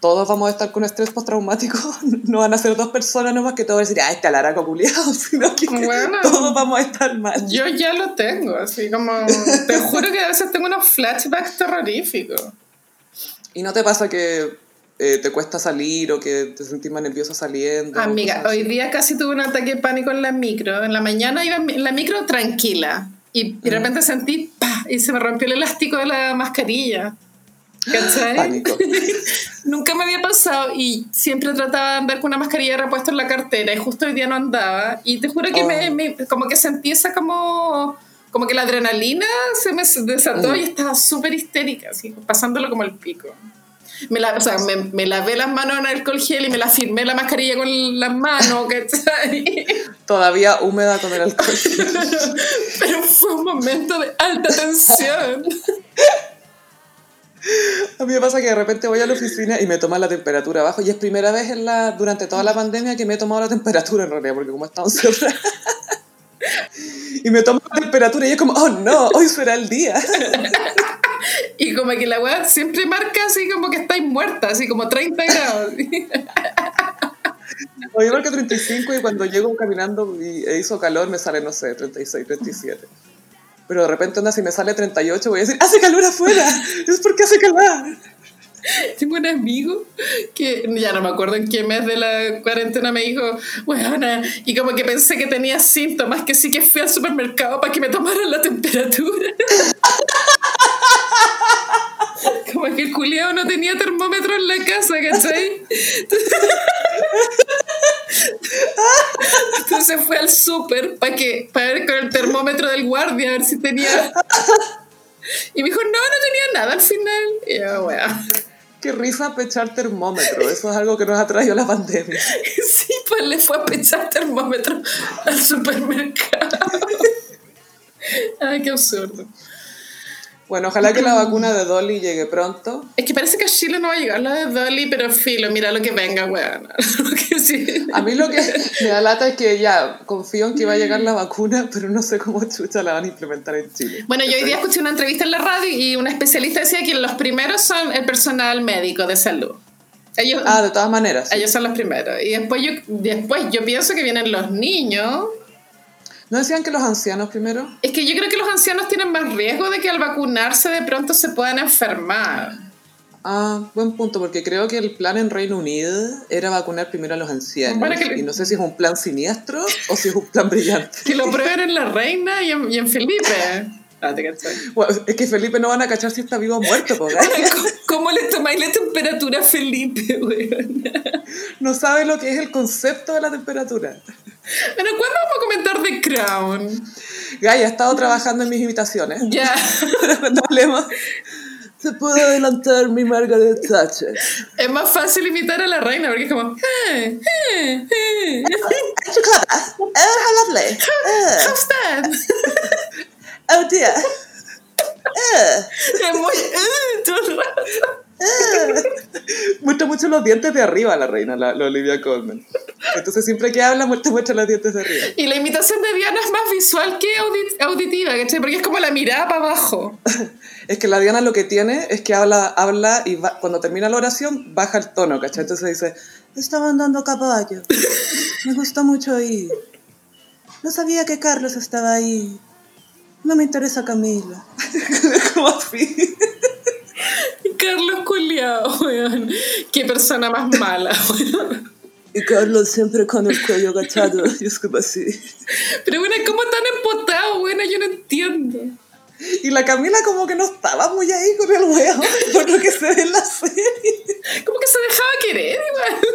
todos vamos a estar con estrés postraumático. No van a ser dos personas nomás que todos van a decir, ah, este alaraco culiado, sino que Bueno. todos vamos a estar mal. Yo ya lo tengo, así como. Te juro que a veces tengo unos flashbacks terroríficos. ¿Y no te pasa que eh, te cuesta salir o que te sentís más nerviosa saliendo? Amiga, hoy día casi tuve un ataque de pánico en la micro. En la mañana iba en la micro tranquila. Y de repente sentí, ¡pah! y se me rompió el elástico de la mascarilla. ¿Cachai? Pánico. Nunca me había pasado y siempre trataba de andar con una mascarilla repuesta en la cartera y justo hoy día no andaba. Y te juro que Oh. me, me- como que sentí esa como, como que la adrenalina se me desató Mm. y estaba súper histérica, así, pasándolo como el pico. Me, la, o sea, me, me lavé las manos en alcohol gel y me la firmé la mascarilla con las manos, ¿cachai? Todavía húmeda con el alcohol. Pero fue un momento de alta tensión. A mí me pasa que de repente voy a la oficina y me toman la temperatura abajo y es primera vez en la, durante toda la pandemia que me he tomado la temperatura en realidad, porque como he estado encerrada. Y me tomo la temperatura y es como, oh no, hoy será el día. Y como que la weá siempre marca así como que estáis muerta, así como 30 grados. Hoy marca 35 y cuando llego caminando y hizo calor me sale, no sé, 36, 37. Pero de repente, onda, si me sale 38 voy a decir, hace calor afuera, es porque hace calor. Tengo un amigo que ya no me acuerdo en qué mes de la cuarentena me dijo, bueno, y como que pensé que tenía síntomas, que sí que fui al supermercado para que me tomaran la temperatura. Como que el culiao no tenía termómetro en la casa, ¿cachai? Entonces fue al súper para que para ver con el termómetro del guardia a ver si tenía. Y me dijo, no, no tenía nada al final. Y yo. Qué risa pechar termómetro, eso es algo que nos ha traído la pandemia. Sí, pues le fue a pechar termómetro al supermercado. Ay, qué absurdo. Bueno, ojalá que la vacuna de Dolly llegue pronto. Es que parece que a Chile no va a llegar la de Dolly, pero filo, mira lo que venga, weón. Sí. A mí lo que me da lata es que ya confío en que va a llegar la vacuna, pero no sé cómo chucha la van a implementar en Chile. Bueno, yo hoy día escuché una entrevista en la radio y una especialista decía que los primeros son el personal médico de salud. Ellos, Ah, de todas maneras. sí. ellos son los primeros. Y después yo, después yo pienso que vienen los niños. ¿No decían que los ancianos primero? Es que yo creo que los ancianos tienen más riesgo de que al vacunarse de pronto se puedan enfermar. Ah, buen punto, porque creo que el plan en Reino Unido era vacunar primero a los ancianos. Bueno, que- Y no sé si es un plan siniestro o si es un plan brillante. Que lo prueben en la reina y en, y en Felipe. Bueno, es que Felipe no van a cachar si está vivo o muerto. ¿Cómo- ¿Cómo le tomáis la temperatura a Felipe, weón? No sabe lo que es el concepto de la temperatura. Bueno, ¿cuándo vamos a comentar The Crown? Gaya, he estado trabajando en mis imitaciones. Ya. Cuando hablemos, se puede adelantar mi Margaret Thatcher. Es más fácil imitar a la reina porque es como. "Eh, eh, eh, how lovely. How's that?" Oh dear. Es muy. "Eh", todo el rato. Muestra mucho los dientes de arriba la reina, la, la Olivia Colman. Entonces siempre que habla, muestra, muestra los dientes de arriba. Y la imitación de Diana es más visual que audi- auditiva, ¿cachai? Porque es como la mirada para abajo. Es que la Diana lo que tiene es que habla, habla y va- cuando termina la oración baja el tono, ¿cachai? Entonces dice, estaba andando a caballo. Me gustó mucho ir. No sabía que Carlos estaba ahí. No me interesa Camila. como así. Carlos Culeado, weón. Qué persona más mala, weón. Y Carlos siempre con el cuello agachado. Y es como así. Pero bueno, ¿cómo tan empotado, weón? Yo no entiendo. Y la Camila como que no estaba muy ahí con el huevo, por lo que se ve en la serie. Como que se dejaba querer, igual.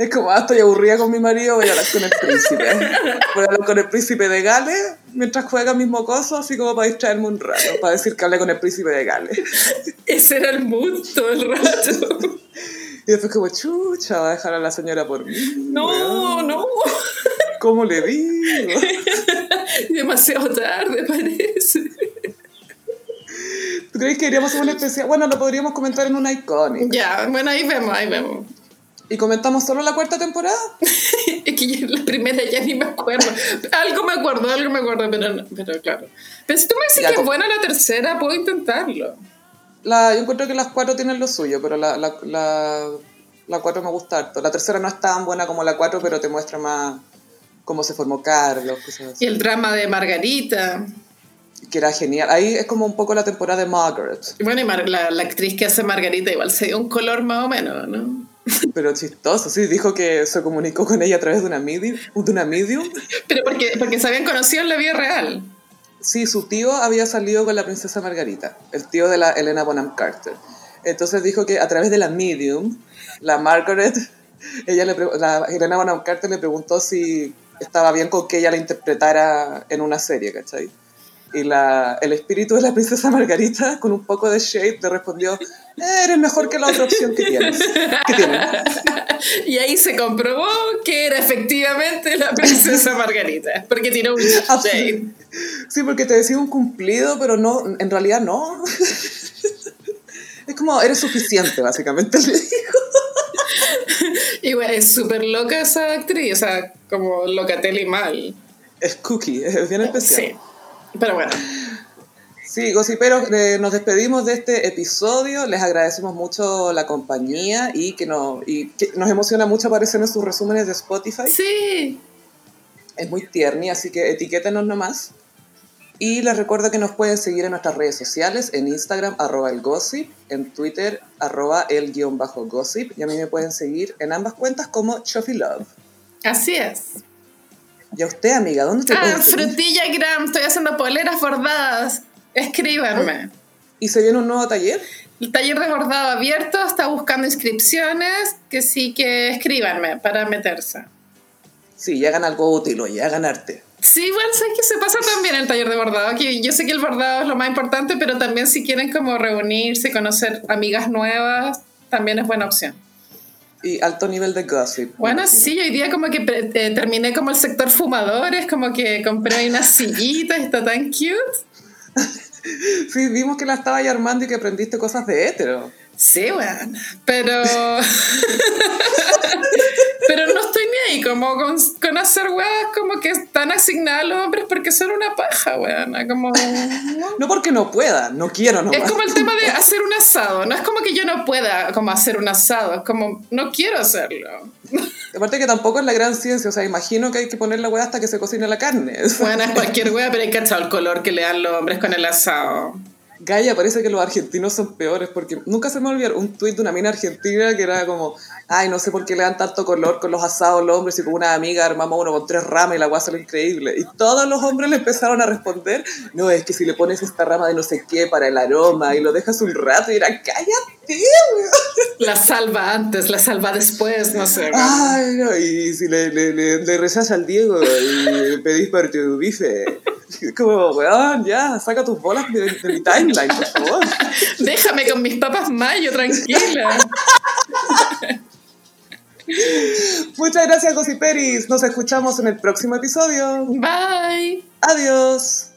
Es como, ah, estoy aburrida con mi marido, voy a hablar con el príncipe. Voy a hablar con el príncipe de Gales mientras juega mis mocosos, así como para distraerme un rato, para decir que hablé con el príncipe de Gales. Ese era el mood todo el rato. Y después como, chucha, va a dejar a la señora por mí. No, weón. no. ¿Cómo le digo? Demasiado tarde, parece. ¿Tú crees que iríamos a un especial? Bueno, lo podríamos comentar en una icónica. Ya, bueno, ahí vemos, ahí vemos. ¿Y comentamos solo la cuarta temporada? Es que yo en la primera ya ni me acuerdo. Algo me acuerdo, algo me acuerdo, pero, no- pero claro. Pero si tú me dices Ya, que es buena la tercera, puedo intentarlo. La, yo encuentro que las cuatro tienen lo suyo, pero la, la, la, la cuatro me gusta harto. La tercera no es tan buena como la cuatro, pero te muestra más cómo se formó Carlos, cosas Y el drama de Margarita. Que era genial. Ahí es como un poco la temporada de Margaret, Bueno, y Mar- la, la actriz que hace Margarita igual se dio un color más o menos, ¿no? Pero chistoso, sí. Dijo que se comunicó con ella a través de una medium. De una medium. Pero porque, porque se habían conocido en la vida real. Sí, su tío había salido con la princesa Margarita, el tío de la Elena Bonham Carter. Entonces dijo que a través de la medium, la Margaret, ella le, la Elena Bonham Carter le preguntó si estaba bien con que ella la interpretara en una serie, ¿cachai? Y la, el espíritu de la princesa Margarita, con un poco de shade, le respondió, "Eh, eres mejor que la otra opción que tienes. Que tienen. Y ahí se comprobó que era efectivamente la princesa Margarita. Porque tiró un shade. Sí, porque te decía un cumplido, pero no, en realidad no. Es como, eres suficiente, básicamente le dijo. Y bueno, es súper loca esa actriz, o sea, como Locatelli mal. Es cookie, es bien especial. Sí. Pero bueno, Sí, gossiperos, eh, nos despedimos de este episodio. Les agradecemos mucho la compañía y que, no, y que nos emociona mucho aparecer en sus resúmenes de Spotify. sí. Es muy tierni, así que etiquétenos nomás. Y les recuerdo que nos pueden seguir en nuestras redes sociales, en Instagram, arroba el gossip, en Twitter, arroba el guion bajo gossip, y a mí me pueden seguir en ambas cuentas como Chofi Love. Así es. Y a usted, amiga, ¿dónde te Ah, frutilla gram, estoy haciendo poleras bordadas. Escríbanme. ¿Y se viene un nuevo taller? El taller de bordado abierto está buscando inscripciones, que sí que escríbanme para meterse. Sí, y hagan algo útil, oye, hagan arte. Sí, igual sé que se pasa también el taller de bordado, que yo sé que el bordado es lo más importante, pero también si quieren como reunirse, conocer amigas nuevas, también es buena opción. Y alto nivel de gossip. Bueno, sí, hoy día como que eh, terminé como el sector fumadores, como que compré unas sillitas, está tan cute. Sí, vimos que la estaba armando y que aprendiste cosas de hétero. Sí, bueno, pero... pero no estoy ni ahí como con, con hacer weas como que están asignadas a los hombres porque son una paja, weón. Como... No porque no pueda, no quiero nomás. Es como el tema de hacer un asado. No es como que yo no pueda como hacer un asado, es como no quiero hacerlo. Aparte que tampoco es la gran ciencia, o sea, imagino que hay que poner la hueá hasta que se cocine la carne. Bueno, es cualquier wea, pero hay que echar el color que le dan los hombres con el asado. Gaya, parece que los argentinos son peores, porque nunca se me olvidó un tuit de una mina argentina que era como, ay, no sé por qué le dan tanto color con los asados los hombres y con una amiga armamos uno con tres ramas y la hueá sale increíble. Y todos los hombres le empezaron a responder, no, es que si le pones esta rama de no sé qué para el aroma y lo dejas un rato y era, cállate, weón". La salva antes, la salva después, no sé. Ay, no, y si le, le, le, le rezas al Diego y pedís por tu bife. Como, weón, ya, saca tus bolas de, de mi timeline, por favor. Déjame con mis papas mayo, tranquila. Muchas gracias, Gossiperis. Nos escuchamos en el próximo episodio. Bye. Adiós.